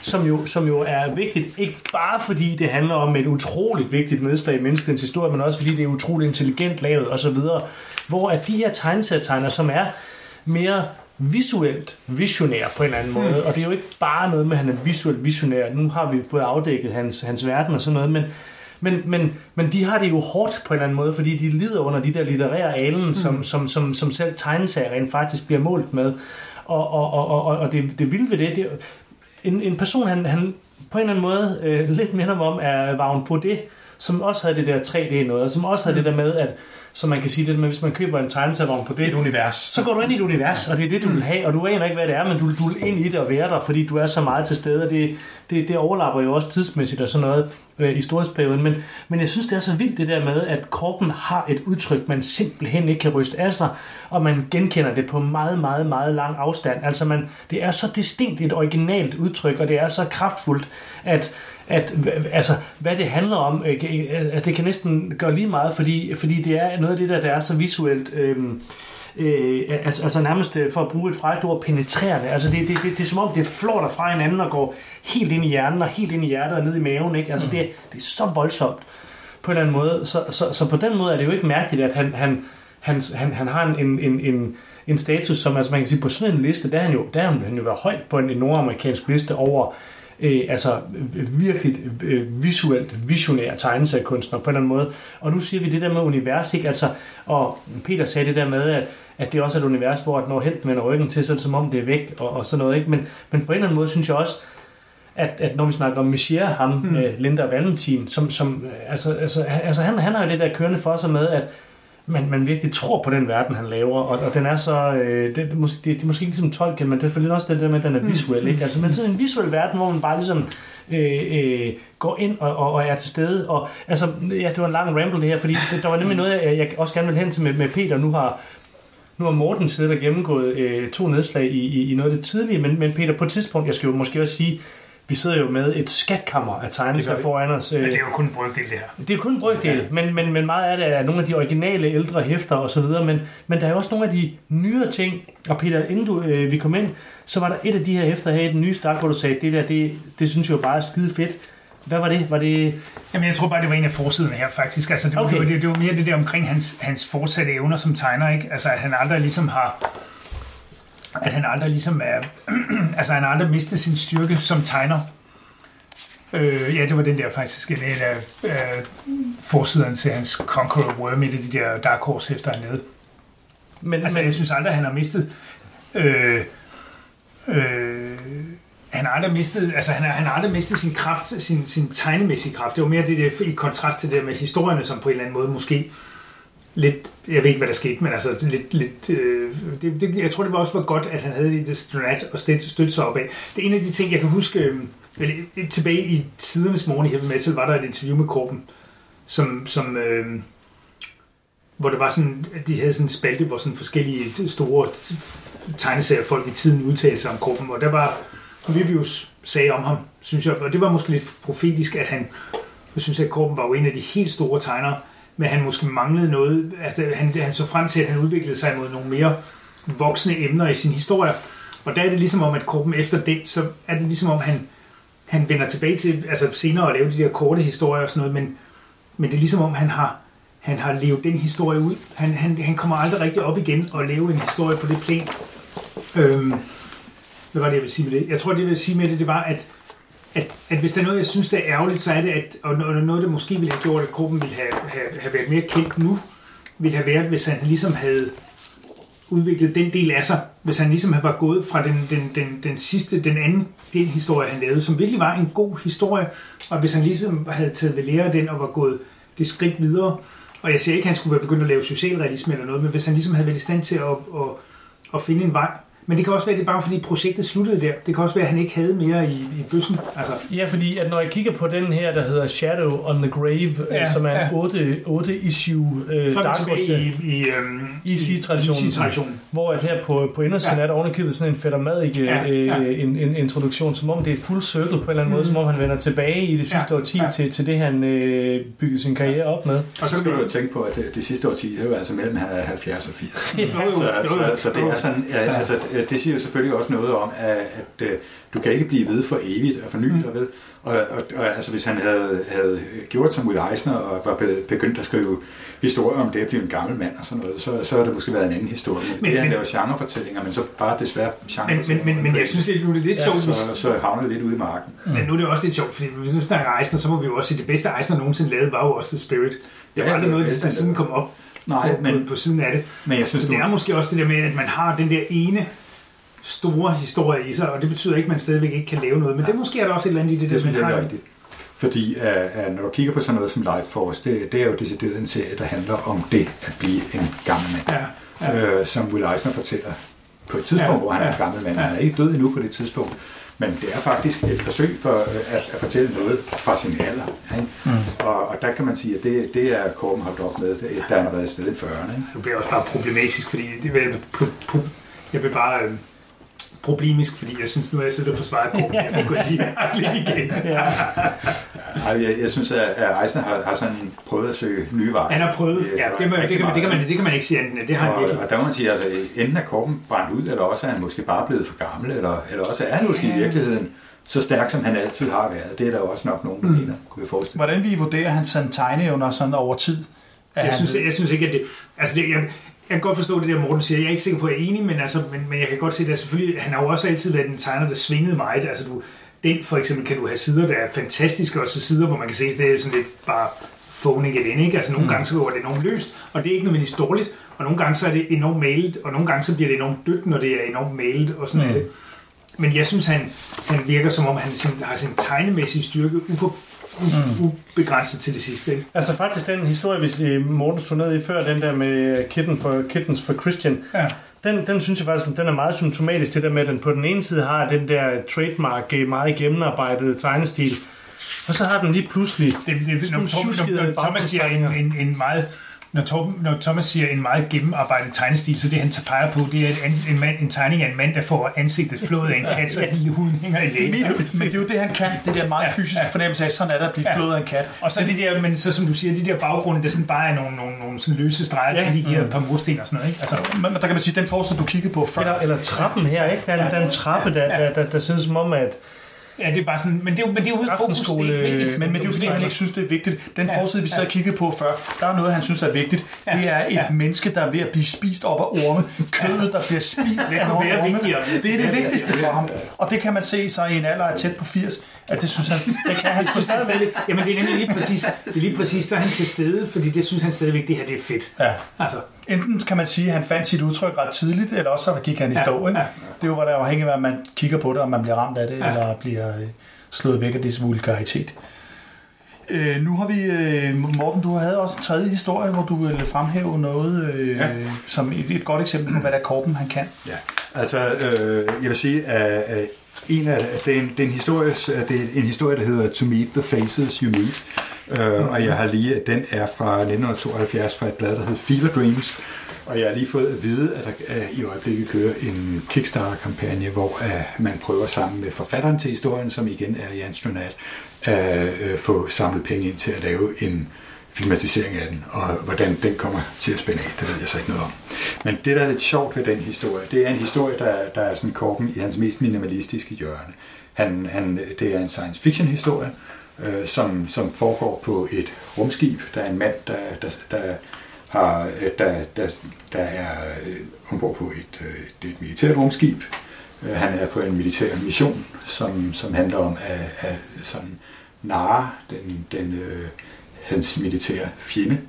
som jo, som jo er vigtigt, ikke bare fordi det handler om et utroligt vigtigt nedslag i menneskets historie, men også fordi det er utroligt intelligent lavet osv., hvor at de her tegneserietegner, som er mere visuelt visionær på en eller anden måde. Mm. Og det er jo ikke bare noget med, at han er visuelt visionær. Nu har vi fået afdækket hans, hans verden og sådan noget, men, men, men, men de har det jo hårdt på en eller anden måde, fordi de lider under de der litterære alen, mm. som, som, som, som selv tegneserier rent faktisk bliver målt med. Og, og, og, og, og det, det vilde ved det, det en, en person, han, han på en eller anden måde øh, lidt minder mig om, er Vagn på det, som også havde det der 3D noget, som også havde mm. det der med, at så man kan sige det, men hvis man køber en tegneserievogn på det,
et univers.
så går du ind i et univers, og det er det, du vil have, og du aner ikke, hvad det er, men du, du vil ind i det og være der, fordi du er så meget til stede, og det, det, det overlapper jo også tidsmæssigt og sådan noget øh, i storhedsperioden. Men, men jeg synes, det er så vildt det der med, at kroppen har et udtryk, man simpelthen ikke kan ryste af sig, og man genkender det på meget, meget, meget lang afstand. Altså man, det er så distinkt et originalt udtryk, og det er så kraftfuldt, at at altså, hvad det handler om, øh, at det kan næsten gøre lige meget, fordi, fordi det er noget af det der, der er så visuelt... Øh, øh, altså, altså nærmest øh, for at bruge et frækt ord, penetrerende. Altså det, det, det, det er som om, det flår der fra hinanden og går helt ind i hjernen og helt ind i hjertet og ned i maven. Ikke? Altså mm. det, det er så voldsomt på en eller anden måde. Så, så, så på den måde er det jo ikke mærkeligt, at han, han, han, han, han har en, en, en, en status, som altså man kan sige, på sådan en liste, der er han jo, der er han jo været højt på en, en nordamerikansk liste over øh, altså virkelig øh, visuelt visionær tegneseriekunstner på en eller anden måde. Og nu siger vi det der med univers, ikke? Altså, og Peter sagde det der med, at, at det også er et univers, hvor at når helten vender ryggen til, så er det som om det er væk og, og sådan noget. Ikke? Men, men på en eller anden måde synes jeg også, at, at når vi snakker om Michier, ham, mm. øh, Linda Valentin, som, som altså, altså, altså han, han har jo det der kørende for sig med, at man, man virkelig tror på den verden, han laver, og, og den er så, øh, det, det, det, det er måske ikke ligesom tolken, men det er også det der med, at den er mm. visuel, ikke? Altså, men sådan en visuel verden, hvor man bare ligesom øh, øh, går ind og, og, og er til stede, og altså, ja, det var en lang ramble det her, fordi der var nemlig noget, jeg, jeg også gerne vil hen til med, med Peter, nu har nu har Morten siddet og gennemgået øh, to nedslag i, i, i noget af det tidlige, men, men Peter, på et tidspunkt, jeg skal jo måske også sige, vi sidder jo med et skatkammer af tegnelser foran os.
Men det er jo kun en brygdel, det her.
Det er kun en brygdel, ja. men, men, men meget af det er nogle af de originale ældre hæfter og så videre, men, men der er også nogle af de nyere ting, og Peter, inden du, øh, vi kom ind, så var der et af de her hæfter her i den nye start, hvor du sagde, det der, det, det synes jeg jo bare er skide fedt. Hvad var det? Var det...
Jamen, jeg tror bare, det var en af forsiderne her, faktisk. Altså, det, var, okay. det, det var mere det der omkring hans, hans fortsatte evner som tegner, ikke? Altså, at han aldrig ligesom har at han aldrig ligesom er, altså han aldrig mistet sin styrke som tegner. Øh, ja, det var den der faktisk, en af øh, forsiderne til hans Conqueror Worm, et af de der Dark Horse hæfter hernede. Men, altså, men, jeg synes aldrig, han har mistet... Øh, øh, han har aldrig mistet, altså han han har aldrig mistet sin kraft, sin, sin tegnemæssige kraft. Det var mere det der, i kontrast til det med historierne, som på en eller anden måde måske lidt, jeg ved ikke, hvad der skete, men altså lidt, lidt øh, det, det, jeg tror, det var også var godt, at han havde et strat og støtte sig op af. Det er en af de ting, jeg kan huske, øh, tilbage i tidernes morgen i Heavy Metal, var der et interview med Korben, som, som øh, hvor det var sådan, de havde sådan en spalte, hvor sådan forskellige store tegneserier folk i tiden udtalte sig om Korben, og der var Livius sagde om ham, synes jeg, og det var måske lidt profetisk, at han, jeg synes, at Korben var jo en af de helt store tegnere, men han måske manglede noget, altså han, han så frem til, at han udviklede sig mod nogle mere voksne emner i sin historie, og der er det ligesom om, at gruppen efter det, så er det ligesom om, han, han vender tilbage til altså senere at lave de der korte historier og sådan noget, men, men det er ligesom om, han har, han har levet den historie ud. Han, han, han kommer aldrig rigtig op igen og lave en historie på det plan. Øhm, hvad var det, jeg ville sige med det? Jeg tror, det jeg ville sige med det, det var, at, at, at hvis der er noget, jeg synes, der er ærgerligt, så er det, at, og noget, der måske ville have gjort, at gruppen ville have, have, have været mere kendt nu, ville have været, hvis han ligesom havde udviklet den del af sig, hvis han ligesom havde var gået fra den, den, den, den sidste, den anden del historie, han lavede, som virkelig var en god historie, og hvis han ligesom havde taget ved lære af den og var gået det skridt videre, og jeg siger ikke, at han skulle være begyndt at lave socialrealisme eller noget, men hvis han ligesom havde været i stand til at, at, at finde en vej, men det kan også være, at det er bare fordi projektet sluttede der. Det kan også være, at han ikke havde mere i, i bøssen. Altså.
Ja, fordi at når jeg kigger på den her, der hedder Shadow on the Grave, ja, som er ja. en 8, 8 issue øh, Dark
Horse i, i, um,
EC-traditionen, hvor at her på, på indersiden ja. er der ovenikøbet sådan en Fettermadik ja, ja. Øh, en, en, introduktion, som om det er full circle på en eller anden mm. måde, som om han vender tilbage i det sidste ja, årti ja. til, til det, han øh, byggede sin karriere op med.
Og så skal du jo tænke på, at det, det sidste årti, det var altså mellem han er 70 og 80. ja. så, så, så, det er sådan, ja, altså, det siger jo selvfølgelig også noget om, at, at, at du kan ikke blive ved for evigt og forny mm. dig ved. Og, og, og altså, hvis han havde, havde gjort som Will Eisner og var begyndt at skrive historier om det at blive en gammel mand og sådan noget, så, så havde det måske været en anden historie. Men, men det han laver genrefortællinger, men så bare desværre
genrefortællinger. Men, men, men, men jeg synes, det, nu er det lidt sjovt.
Ja, så, så havner det lidt ude i marken.
Mm. Men nu er det også lidt sjovt, fordi hvis nu snakker Eisner, så må vi jo også sige, at det bedste Eisner nogensinde lavede, var jo også The Spirit. Det var ja, aldrig noget, der siden kom op Nej, på, men, på, på siden af det. Men jeg synes, så det er måske også det der med, at man har den der ene store historie i sig, og det betyder ikke, at man stadigvæk ikke kan lave noget. Men ja. det måske er der også et eller andet i det,
det
der,
man har. Rigtigt. Fordi uh, når du kigger på sådan noget som Life Force, det, det er jo decideret en serie, der handler om det at blive en gammel mand. Ja. Ja. Uh, som Will Eisner fortæller på et tidspunkt, ja. hvor han er en gammel mand. Ja. Han er ikke død endnu på det tidspunkt. Men det er faktisk et forsøg for at, at fortælle noget fra sin alder. Ikke? Mm. Og, og der kan man sige, at det, det er Korben holdt op med, da han har været stedet i 40'erne.
Det bliver også bare problematisk, fordi det vil, jeg vil bare problemisk, fordi jeg synes, nu er jeg siddet og forsvaret Korben, jeg gå lige, lige igen. ja.
Jeg, jeg synes, at Eisner har, har sådan prøvet at søge nye veje.
Han har prøvet, ja, det, det, det, kan man, det, kan man, det kan man ikke sige andet. Det har
han virkelig. Og der må man sige, altså, enten er Korben brændt ud, eller også er han måske bare blevet for gammel, eller, eller også er han måske ja. i virkeligheden så stærk, som han altid har været. Det er der jo også nok nogen, der mm. mener, kunne vi forestille.
Hvordan vi vurderer hans sådan tegneevner sådan over tid?
Jeg synes, jeg, jeg synes ikke, at det... Altså, det, jeg, jeg kan godt forstå det der, Morten siger. Jeg er ikke sikker på, at jeg er enig, men, altså, men, men jeg kan godt se, at selvfølgelig, han har jo også altid været en tegner, der svingede meget. Altså, du, den for eksempel kan du have sider, der er fantastiske, og så sider, hvor man kan se, at det er sådan lidt bare phoning it in, ikke? Altså nogle mm. gange så går det enormt løst, og det er ikke nødvendigvis dårligt, og nogle gange så er det enormt mailet, og nogle gange så bliver det enormt dødt, når det er enormt mailet, og sådan mm. er det. Men jeg synes, han, han virker som om, han har sin tegnemæssige styrke ufor, mm. ubegrænset til det sidste. Ikke?
Altså faktisk den historie, hvis Morten stod ned i før, den der med Kitten for, Kittens for Christian, ja. den, den synes jeg faktisk, den er meget symptomatisk, det der med, at den på den ene side har den der trademark, øh, meget gennemarbejdet tegnestil, og så har den lige pludselig...
Det, det, det, når, når, når Thomas siger en, en, en meget når, Tom, når Thomas siger en meget gennemarbejdet tegnestil, så det han peger på, det er en, en, mand, en tegning af en mand, der får ansigtet flået af en kat, så hele huden hænger i lægen.
Men det er jo det, han kan. Det der meget ja, fysiske ja. fornemmelse af, sådan er der at blive ja. flået af en kat.
Og så, det der, men så som du siger, de der baggrunde, der sådan bare er nogle, nogle, nogle sådan løse streger, ja. de her mm. par mursten og sådan noget. Ikke? Altså,
men, der kan man sige, den forskel, du kigger på før.
Eller, eller trappen her, ikke? Den, ja. den trappe, der, der, der, der sidder som om, at
Ja, det er bare sådan, men det er men det er jo fokus, det er vigtigt.
Men, men det er jo fordi, han ikke synes, det er vigtigt. Den ja, forside, vi så ja. kiggede på før, der er noget, han synes er vigtigt. Ja, det er et ja. menneske, der er ved at blive spist op af orme. Kødet, der bliver spist
det af orme.
Det er det vigtigste for ham. Og det kan man se så i en alder af tæt på 80, at det synes han, det kan han synes stadigvæk.
Jamen det er nemlig lige præcis, det er lige præcis, så er han til stede, fordi det synes han stadigvæk, det her det er fedt. Ja.
Altså, enten kan man sige, at han fandt sit udtryk ret tidligt, eller også så gik han i stå. Ikke? Ja, ja. Det er jo, hvor der er afhængigt af, at man kigger på det, om man bliver ramt af det, ja. eller bliver øh, slået væk af dets vulgaritet. Øh, nu har vi, øh, Morten, du havde også en tredje historie, hvor du vil fremhæve noget øh, ja. som et, et godt eksempel på, hvad der Korben han kan.
Ja, altså øh, jeg vil sige, at, at en af, det, er en, det, er en historie, det er en historie, der hedder To Meet the Faces You Meet, øh, og jeg har lige, at den er fra 1972 fra et blad, der hedder Fever Dreams, og jeg har lige fået at vide, at der øh, i øjeblikket kører en Kickstarter-kampagne, hvor øh, man prøver sammen med forfatteren til historien, som igen er Jan Stronat, at øh, få samlet penge ind til at lave en filmatisering af den, og hvordan den kommer til at spænde af, det ved jeg så ikke noget om. Men det, der er lidt sjovt ved den historie, det er en historie, der, der er sådan korken i hans mest minimalistiske hjørne. Han, han, det er en science fiction historie, øh, som, som foregår på et rumskib. Der er en mand, der, der, der har, øh, der, der, der er øh, ombord på et, øh, et, et militært rumskib, Øh, han er på en militær mission, som, som handler om at, at sådan narre den, den, øh, hans militære fjende.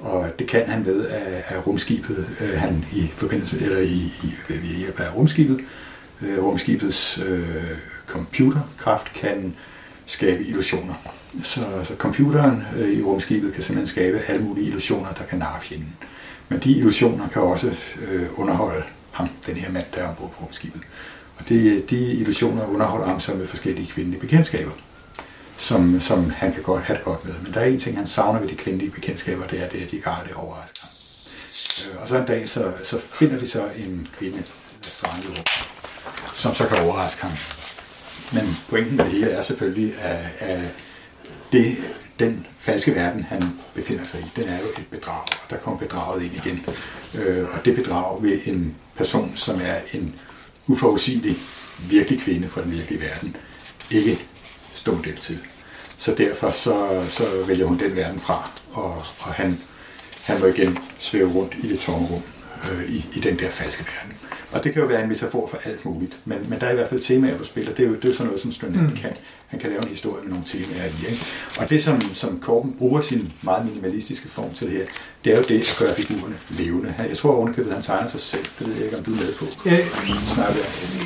Og det kan han ved at, at rumskibet, øh, han i forbindelse eller i, i ved hjælp af rumskibet, øh, rumskibets øh, computerkraft kan skabe illusioner. Så, så computeren øh, i rumskibet kan simpelthen skabe alle mulige illusioner, der kan narre fjenden. Men de illusioner kan også øh, underholde ham, den her mand, der er ombord på rumskibet. Og det, de illusioner underholder ham så med forskellige kvindelige bekendtskaber, som, som han kan godt have det godt med. Men der er en ting, han savner ved de kvindelige bekendtskaber, det er det, at de har det overrasker ham. Øh, og så en dag, så, så finder de så en kvinde, som så kan overraske ham. Men pointen med det her er selvfølgelig, at, at det, den falske verden, han befinder sig i, den er jo et bedrag, og der kommer bedraget ind igen. Øh, og det bedrag ved en person, som er en uforudsigelig virkelig kvinde fra den virkelige verden, ikke stå del til. Så derfor så, så vælger hun den verden fra, og, og han, han må igen svæve rundt i det tomme rum øh, i, i den der falske verden. Og det kan jo være en metafor for alt muligt, men, men der er i hvert fald temaer på spil, og det er jo, det er jo sådan noget, som Stønne mm. kan. Han kan lave en historie med nogle temaer i. Ikke? Og det, som, som Korben bruger sin meget minimalistiske form til her, det er jo det at gøre figurerne levende. Jeg tror ovenikøbet, han tegner sig selv. Det ved jeg ikke, om du er med på.
Ja,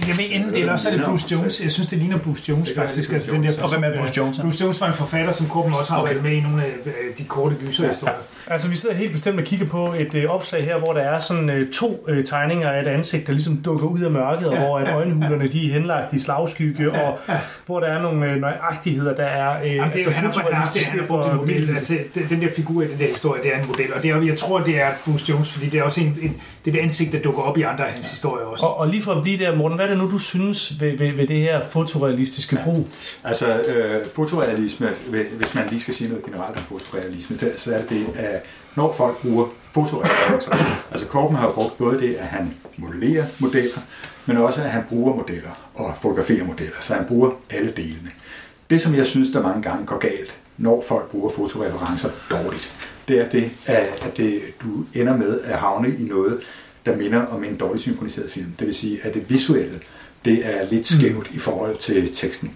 jeg ved inden det, eller også er det Bruce Jones. Jeg synes, det ligner Bruce Jones, faktisk. Altså, den der,
og hvem er Bruce Jones?
Bruce Jones var en forfatter, som Korben også har okay. været med i nogle af de korte gyserhistorier.
Ja. Altså, vi sidder helt bestemt og kigger på et øh, opslag her, hvor der er sådan øh, to øh, tegninger af et ansigt, der ligesom dukker ud af mørket, ja, hvor at øjenhulerne de er henlagt i slagskygge, ja, og ja. hvor der er nogle øh, nøjagtigheder, der er øh, Jamen, det er altså, futuralistiske
for model. Altså, den der figur i den der historie, det er en model, og det er, jeg tror, det er Bruce Jones, fordi det er også en, en det er det ansigt, der dukker op i andre af hans historier også.
Og, og lige for at blive der, Morten, hvad er det nu, du synes ved, ved, ved det her fotorealistiske ja. brug?
Altså, øh, fotorealisme, hvis man lige skal sige noget generelt om fotorealisme, så er det, at når folk bruger fotorealisme, altså Korben har brugt både det, at han modellerer modeller, men også at han bruger modeller og fotograferer modeller, så han bruger alle delene. Det, som jeg synes, der mange gange går galt, når folk bruger fotoreferencer dårligt, det er det, at det, du ender med at havne i noget, der minder om en dårligt synkroniseret film. Det vil sige, at det visuelle, det er lidt skævt mm. i forhold til teksten.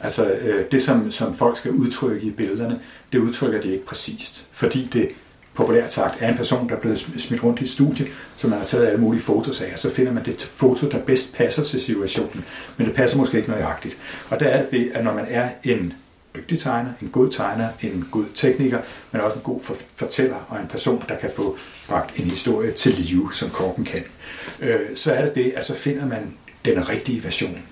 Altså øh, det, som, som folk skal udtrykke i billederne, det udtrykker de ikke præcist, fordi det populært sagt er en person, der er blevet smidt rundt i et studie, som man har taget alle mulige fotos af, og så finder man det foto, der bedst passer til situationen, men det passer måske ikke nøjagtigt. Og der er det det, at når man er en dygtig tegner, en god tegner, en god tekniker, men også en god fortæller og en person, der kan få bragt en historie til live, som Korken kan, øh, så er det det, at så finder man den rigtige version.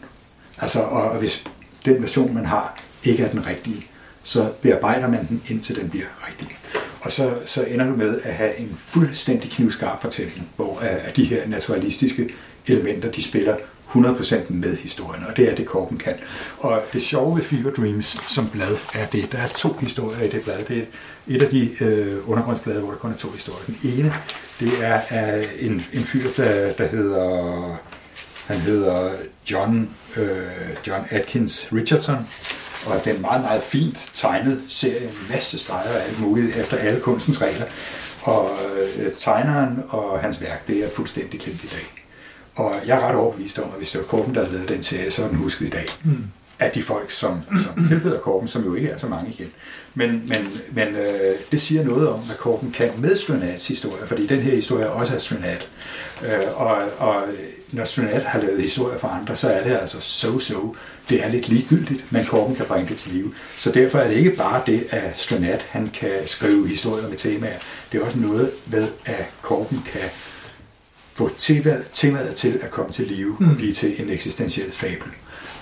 Altså, og hvis den version, man har, ikke er den rigtige, så bearbejder man den, indtil den bliver rigtig. Og så, så ender du med at have en fuldstændig knivskarp fortælling, hvor øh, at de her naturalistiske elementer, de spiller 100% med historien, og det er det, Korben kan. Og det sjove ved Fever Dreams som blad er det, der er to historier i det blad. Det er et af de øh, undergrundsblade, hvor der kun er to historier. Den ene, det er af en, en fyr, der, der hedder, han hedder John, øh, John Atkins Richardson, og det er en meget, meget fint tegnet serie, en masse streger og alt muligt efter alle kunstens regler. Og øh, tegneren og hans værk, det er fuldstændig klemt i dag. Og jeg er ret overbevist om, at hvis det var Korben, der havde lavet den serie, så er den husket i dag. Mm. Af de folk, som, som tilbeder Korben, som jo ikke er så mange igen. Men, men, men øh, det siger noget om, hvad Korben kan med Stronats historie, fordi den her historie også er Stronat. Øh, og, og når Stronat har lavet historier for andre, så er det altså so-so. Det er lidt ligegyldigt, men Korben kan bringe det til live. Så derfor er det ikke bare det, at Stronat han kan skrive historier med temaer. Det er også noget med, at Korben kan få temaet til at komme til live mm. og blive til en eksistentiel fabel.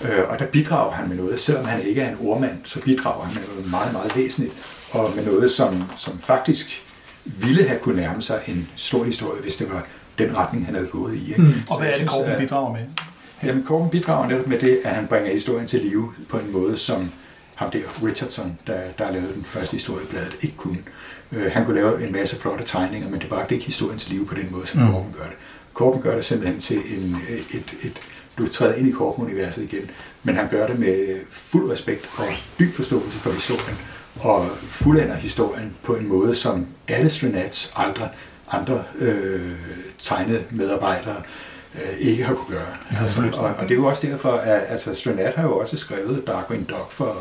Øh, og der bidrager han med noget, selvom han ikke er en ordmand, så bidrager han med noget meget, meget væsentligt, og med noget, som, som faktisk ville have kunne nærme sig en stor historie, hvis det var den retning, han havde gået i. Ikke? Mm.
Og hvad er det, Korben bidrager med?
Jamen, Korben bidrager netop med det, at han bringer historien til live på en måde, som ham der Richardson, der, der har lavet den første historie i bladet, ikke kunne. Øh, han kunne lave en masse flotte tegninger, men det bragte ikke historien til live på den måde, som mm. Korben gør det. Korben gør det simpelthen til en, et, et, du træder ind i Korben-universet igen, men han gør det med fuld respekt og dyb forståelse for historien, og fuldender historien på en måde, som alle Strenats andre, andre øh, tegnede medarbejdere øh, ikke har kunne gøre. Altså, og, og det er jo også derfor, at altså, Stranat har jo også skrevet Darkwing Duck for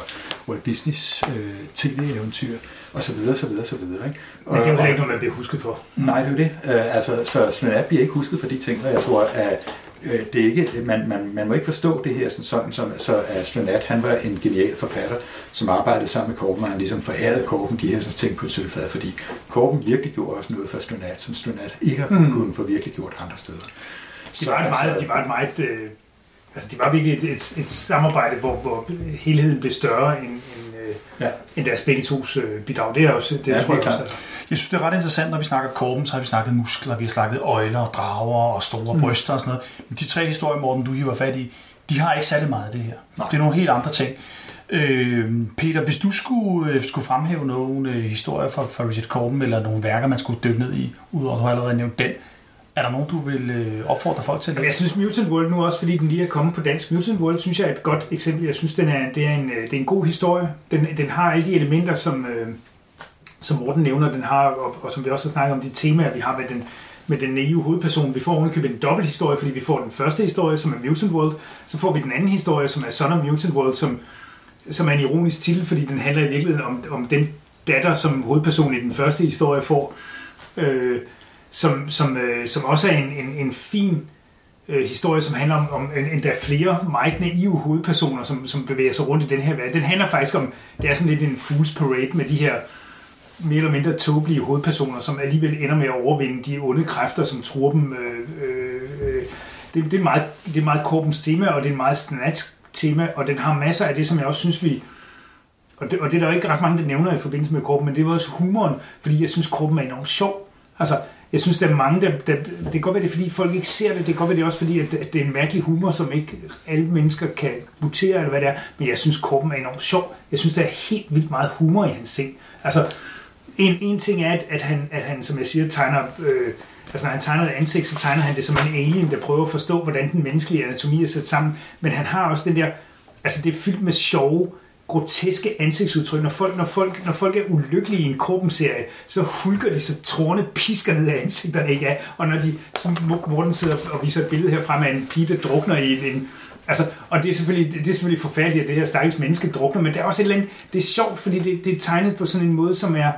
Walt Disneys øh, tv-eventyr, og så videre, så videre, så videre. Ikke? Og,
Men det er jo ikke noget, man bliver husket for.
Nej, det er jo det. Øh, altså, så Stranat bliver ikke husket for de ting, og jeg tror, at øh, det er ikke, man, man, man må ikke forstå det her sådan, sådan som, så at Stranat, han var en genial forfatter, som arbejdede sammen med Korben, og han ligesom forærede Korben de her sådan, ting på et sølvfad, fordi Korben virkelig gjorde også noget for Stranat, som Stranat ikke har
Mm.
mm. kunnet få virkelig gjort andre steder.
De var et meget, de var et meget øh, altså det var virkelig et, et, et samarbejde, hvor, hvor helheden blev større end, end, øh,
Ja.
end deres begge tos øh, bidrag. Det er også, det
Ja,
tror jeg også.
Jeg synes, det er ret interessant, når vi snakker korben, så har vi snakket muskler, vi har snakket øjler og drager og store mm. bryster og sådan noget. Men de tre historier, Morten, du hiver fat i, de har ikke særlig meget af det her.
Nej.
Det er nogle helt andre ting. Øh, Peter, hvis du skulle, øh, skulle fremhæve nogle øh, historier fra, fra Richard Corben, eller nogle værker, man skulle dykke ned i, udover at du har allerede nævnt den, er der nogen, du vil øh, opfordre folk til at
Jamen, jeg
læse?
synes Mutant World nu også, fordi den lige er kommet på dansk. Mutant World synes jeg er et godt eksempel. Jeg synes, den er, det, er en, øh, det er en god historie. Den, den har alle de elementer, som, øh, som Morten nævner, den har, og, og som vi også har snakket om, de temaer, vi har med den, med den naive hovedperson. Vi får ovenikøbet en dobbelt historie, fordi vi får den første historie, som er Mutant World. Så får vi den anden historie, som er Son of Mutant World, som, som er en ironisk titel, fordi den handler i virkeligheden om, om den datter, som hovedpersonen i den første historie får. Øh, som, som, øh, som også er en, en, en fin øh, historie, som handler om, om en, endda flere meget naive hovedpersoner, som, som bevæger sig rundt i den her verden. Den handler faktisk om, det er sådan lidt en fool's parade med de her mere eller mindre tåbelige hovedpersoner, som alligevel ender med at overvinde de onde kræfter, som tror dem. Øh, øh, øh. Det, det, er meget, det er meget Corbens tema, og det er en meget snatsk tema, og den har masser af det, som jeg også synes, vi... Og det, og det er der jo ikke ret mange, der nævner i forbindelse med Korben, men det var også humoren, fordi jeg synes, Korben er enormt sjov. Altså, jeg synes, der er mange, der, der... Det kan godt være, det er, fordi folk ikke ser det. Det kan godt være, det er også fordi, at, at det er en mærkelig humor, som ikke alle mennesker kan votere, eller hvad det er. Men jeg synes, Korben er enormt sjov. Jeg synes, der er helt vildt meget humor i hans ting. Altså, en, en ting er, at, at, han, at han, som jeg siger, tegner... Øh, altså, når han tegner et ansigt, så tegner han det som en alien, der prøver at forstå, hvordan den menneskelige anatomi er sat sammen. Men han har også den der... Altså, det er fyldt med sjove, groteske ansigtsudtryk. Når folk, når folk, når folk er ulykkelige i en Korben-serie, så hulker de så trårne pisker ned af ansigterne, ikke? af? Og når de, som Morten sidder og viser et billede herfra med en pige, der drukner i en, Altså, og det er, selvfølgelig, det er selvfølgelig forfærdeligt, at det her stakkels menneske drukner, men det er også et eller andet, det er sjovt, fordi det, det er tegnet på sådan en måde, som er,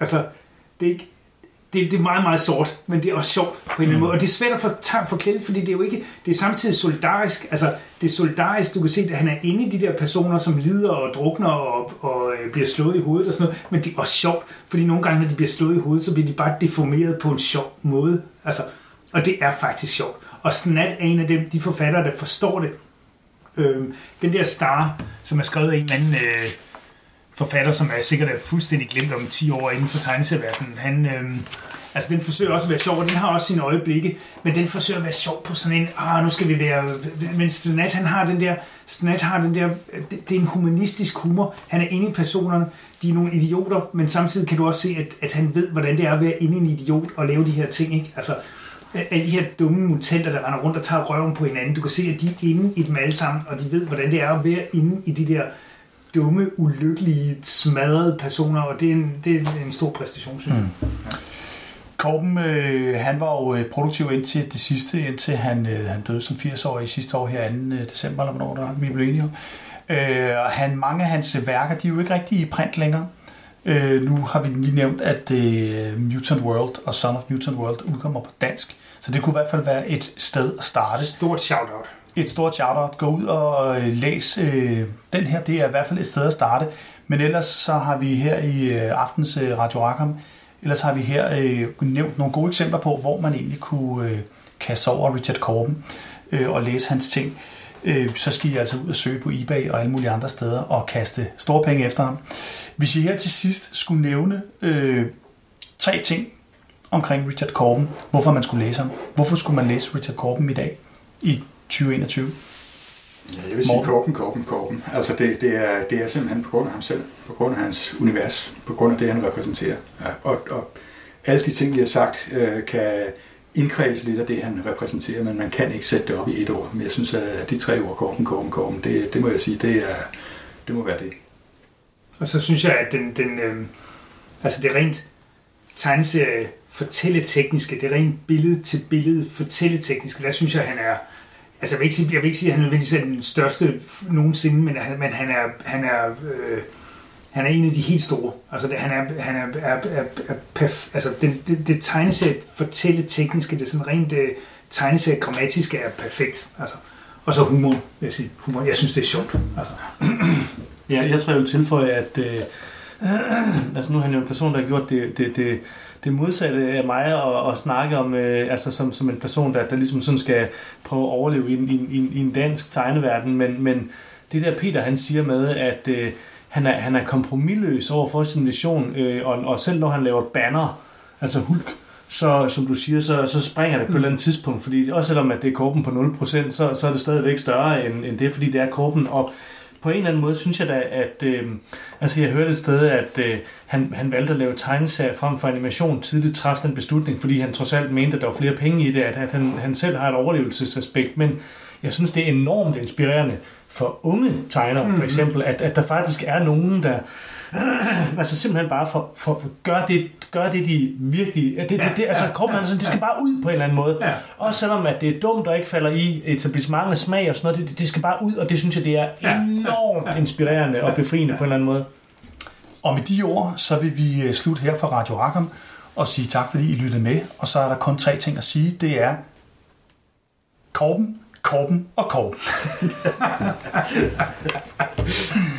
altså, det er ikke, det, det er meget, meget sort, men det er også sjovt på en eller anden måde. Og det er svært at for, forklare, fordi det er jo ikke, det er samtidig solidarisk, altså det er solidarisk, du kan se, at han er inde i de der personer, som lider og drukner og, og øh, bliver slået i hovedet og sådan noget, men det er også sjovt, fordi nogle gange, når de bliver slået i hovedet, så bliver de bare deformeret på en sjov måde. Altså, og det er faktisk sjovt. Og Snat er en af dem, de forfattere, der forstår det. Øhm, den der star, som er skrevet af en eller anden øh, forfatter, som er sikkert er fuldstændig glemt om 10 år inden for tegneserieverdenen, han, øh, altså den forsøger også at være sjov, og den har også sine øjeblikke, men den forsøger at være sjov på sådan en, ah, nu skal vi være, men Stenat, han har den der, Snat har den der, det, det er en humanistisk humor, han er inde i personerne, de er nogle idioter, men samtidig kan du også se, at, at han ved, hvordan det er at være inde i en idiot og lave de her ting, ikke? Altså, alle de her dumme mutanter, der render rundt og tager røven på hinanden, du kan se, at de er inde i dem alle sammen, og de ved, hvordan det er at være inde i de der dumme, ulykkelige, smadrede personer, og det er en, det er en stor præstation, synes jeg. Mm.
Korben, øh, han var jo øh, produktiv indtil det sidste, indtil han, øh, han døde som 80-årig i sidste år her 2. december, eller hvornår der er, vi blev enige om. Øh, og han, mange af hans værker, de er jo ikke rigtig i print længere. Øh, nu har vi lige nævnt, at øh, Mutant World og Son of Mutant World udkommer på dansk. Så det kunne i hvert fald være et sted at starte.
Stort shout-out.
Et stort shout-out. Gå ud og øh, læs øh, den her. Det er i hvert fald et sted at starte. Men ellers så har vi her i øh, aftens øh, Radio Rackham, ellers har vi her øh, nævnt nogle gode eksempler på, hvor man egentlig kunne øh, kaste over Richard Corben øh, og læse hans ting. Øh, så skal I altså ud og søge på eBay og alle mulige andre steder og kaste store penge efter ham. Hvis I her til sidst skulle nævne øh, tre ting omkring Richard Corben, hvorfor man skulle læse ham, hvorfor skulle man læse Richard Corben i dag i 2021?
Ja, jeg vil sige Korben, Korben, Korben. Altså det, det, er, det er simpelthen på grund af ham selv, på grund af hans univers, på grund af det, han repræsenterer. Ja, og, og alle de ting, vi har sagt, øh, kan indkredse lidt af det, han repræsenterer, men man kan ikke sætte det op i et ord. Men jeg synes, at de tre ord, Korben, Korben, Korben, det, det må jeg sige, det, er, det må være det.
Og så synes jeg, at den, den øh, altså det rent tegneserie fortælletekniske, det rent billede til billede fortælletekniske, der synes jeg, han er, altså jeg vil ikke sige, jeg vil ikke sige at han nødvendigvis er den største nogensinde, men, han, men han er, han er, øh, han er en af de helt store. Altså det, han er, han er, er, er, er perf, altså det, det, det tegneserie fortælletekniske, det er sådan rent det, tegneserie grammatiske er perfekt. Altså. Og så humor, vil jeg sige. Humor. Jeg synes, det er sjovt. Altså.
Ja, jeg tror, jeg vil tilføje, at øh, altså nu er han jo en person, der har gjort det, det, det, det modsatte af mig at, at snakke om, øh, altså som, som en person, der, der ligesom sådan skal prøve at overleve i en, i, en, i en dansk tegneverden, men, men det der Peter han siger med, at øh, han, er, han er kompromilløs over for sin vision, øh, og, og selv når han laver banner, altså Hulk, så som du siger, så, så springer det på mm. et eller andet tidspunkt, fordi også selvom at det er korpen på 0%, så, så er det stadigvæk større end, end det, fordi det er korpen, og på en eller anden måde synes jeg da, at øh, altså jeg hørte et sted, at øh, han, han valgte at lave tegnesager frem for animation tidligt træffe den beslutning, fordi han trods alt mente, at der var flere penge i det, at, at han, han selv har et overlevelsesaspekt, men jeg synes, det er enormt inspirerende for unge tegnere, for mm-hmm. eksempel, at, at der faktisk er nogen, der altså simpelthen bare for, for gør, det, gør det, de virkelig... Det, det, det, altså, kroppen, altså, de skal bare ud på en eller anden måde. Ja. Også selvom at det er dumt og ikke falder i etablissementets smag og sådan noget, det, det skal bare ud, og det synes jeg, det er enormt inspirerende og befriende på en eller anden måde.
Og med de ord, så vil vi øh, slutte her fra Radio Rackham og sige tak, fordi I lyttede med. Og så er der kun tre ting at sige. Det er Korben, Korben og Korben.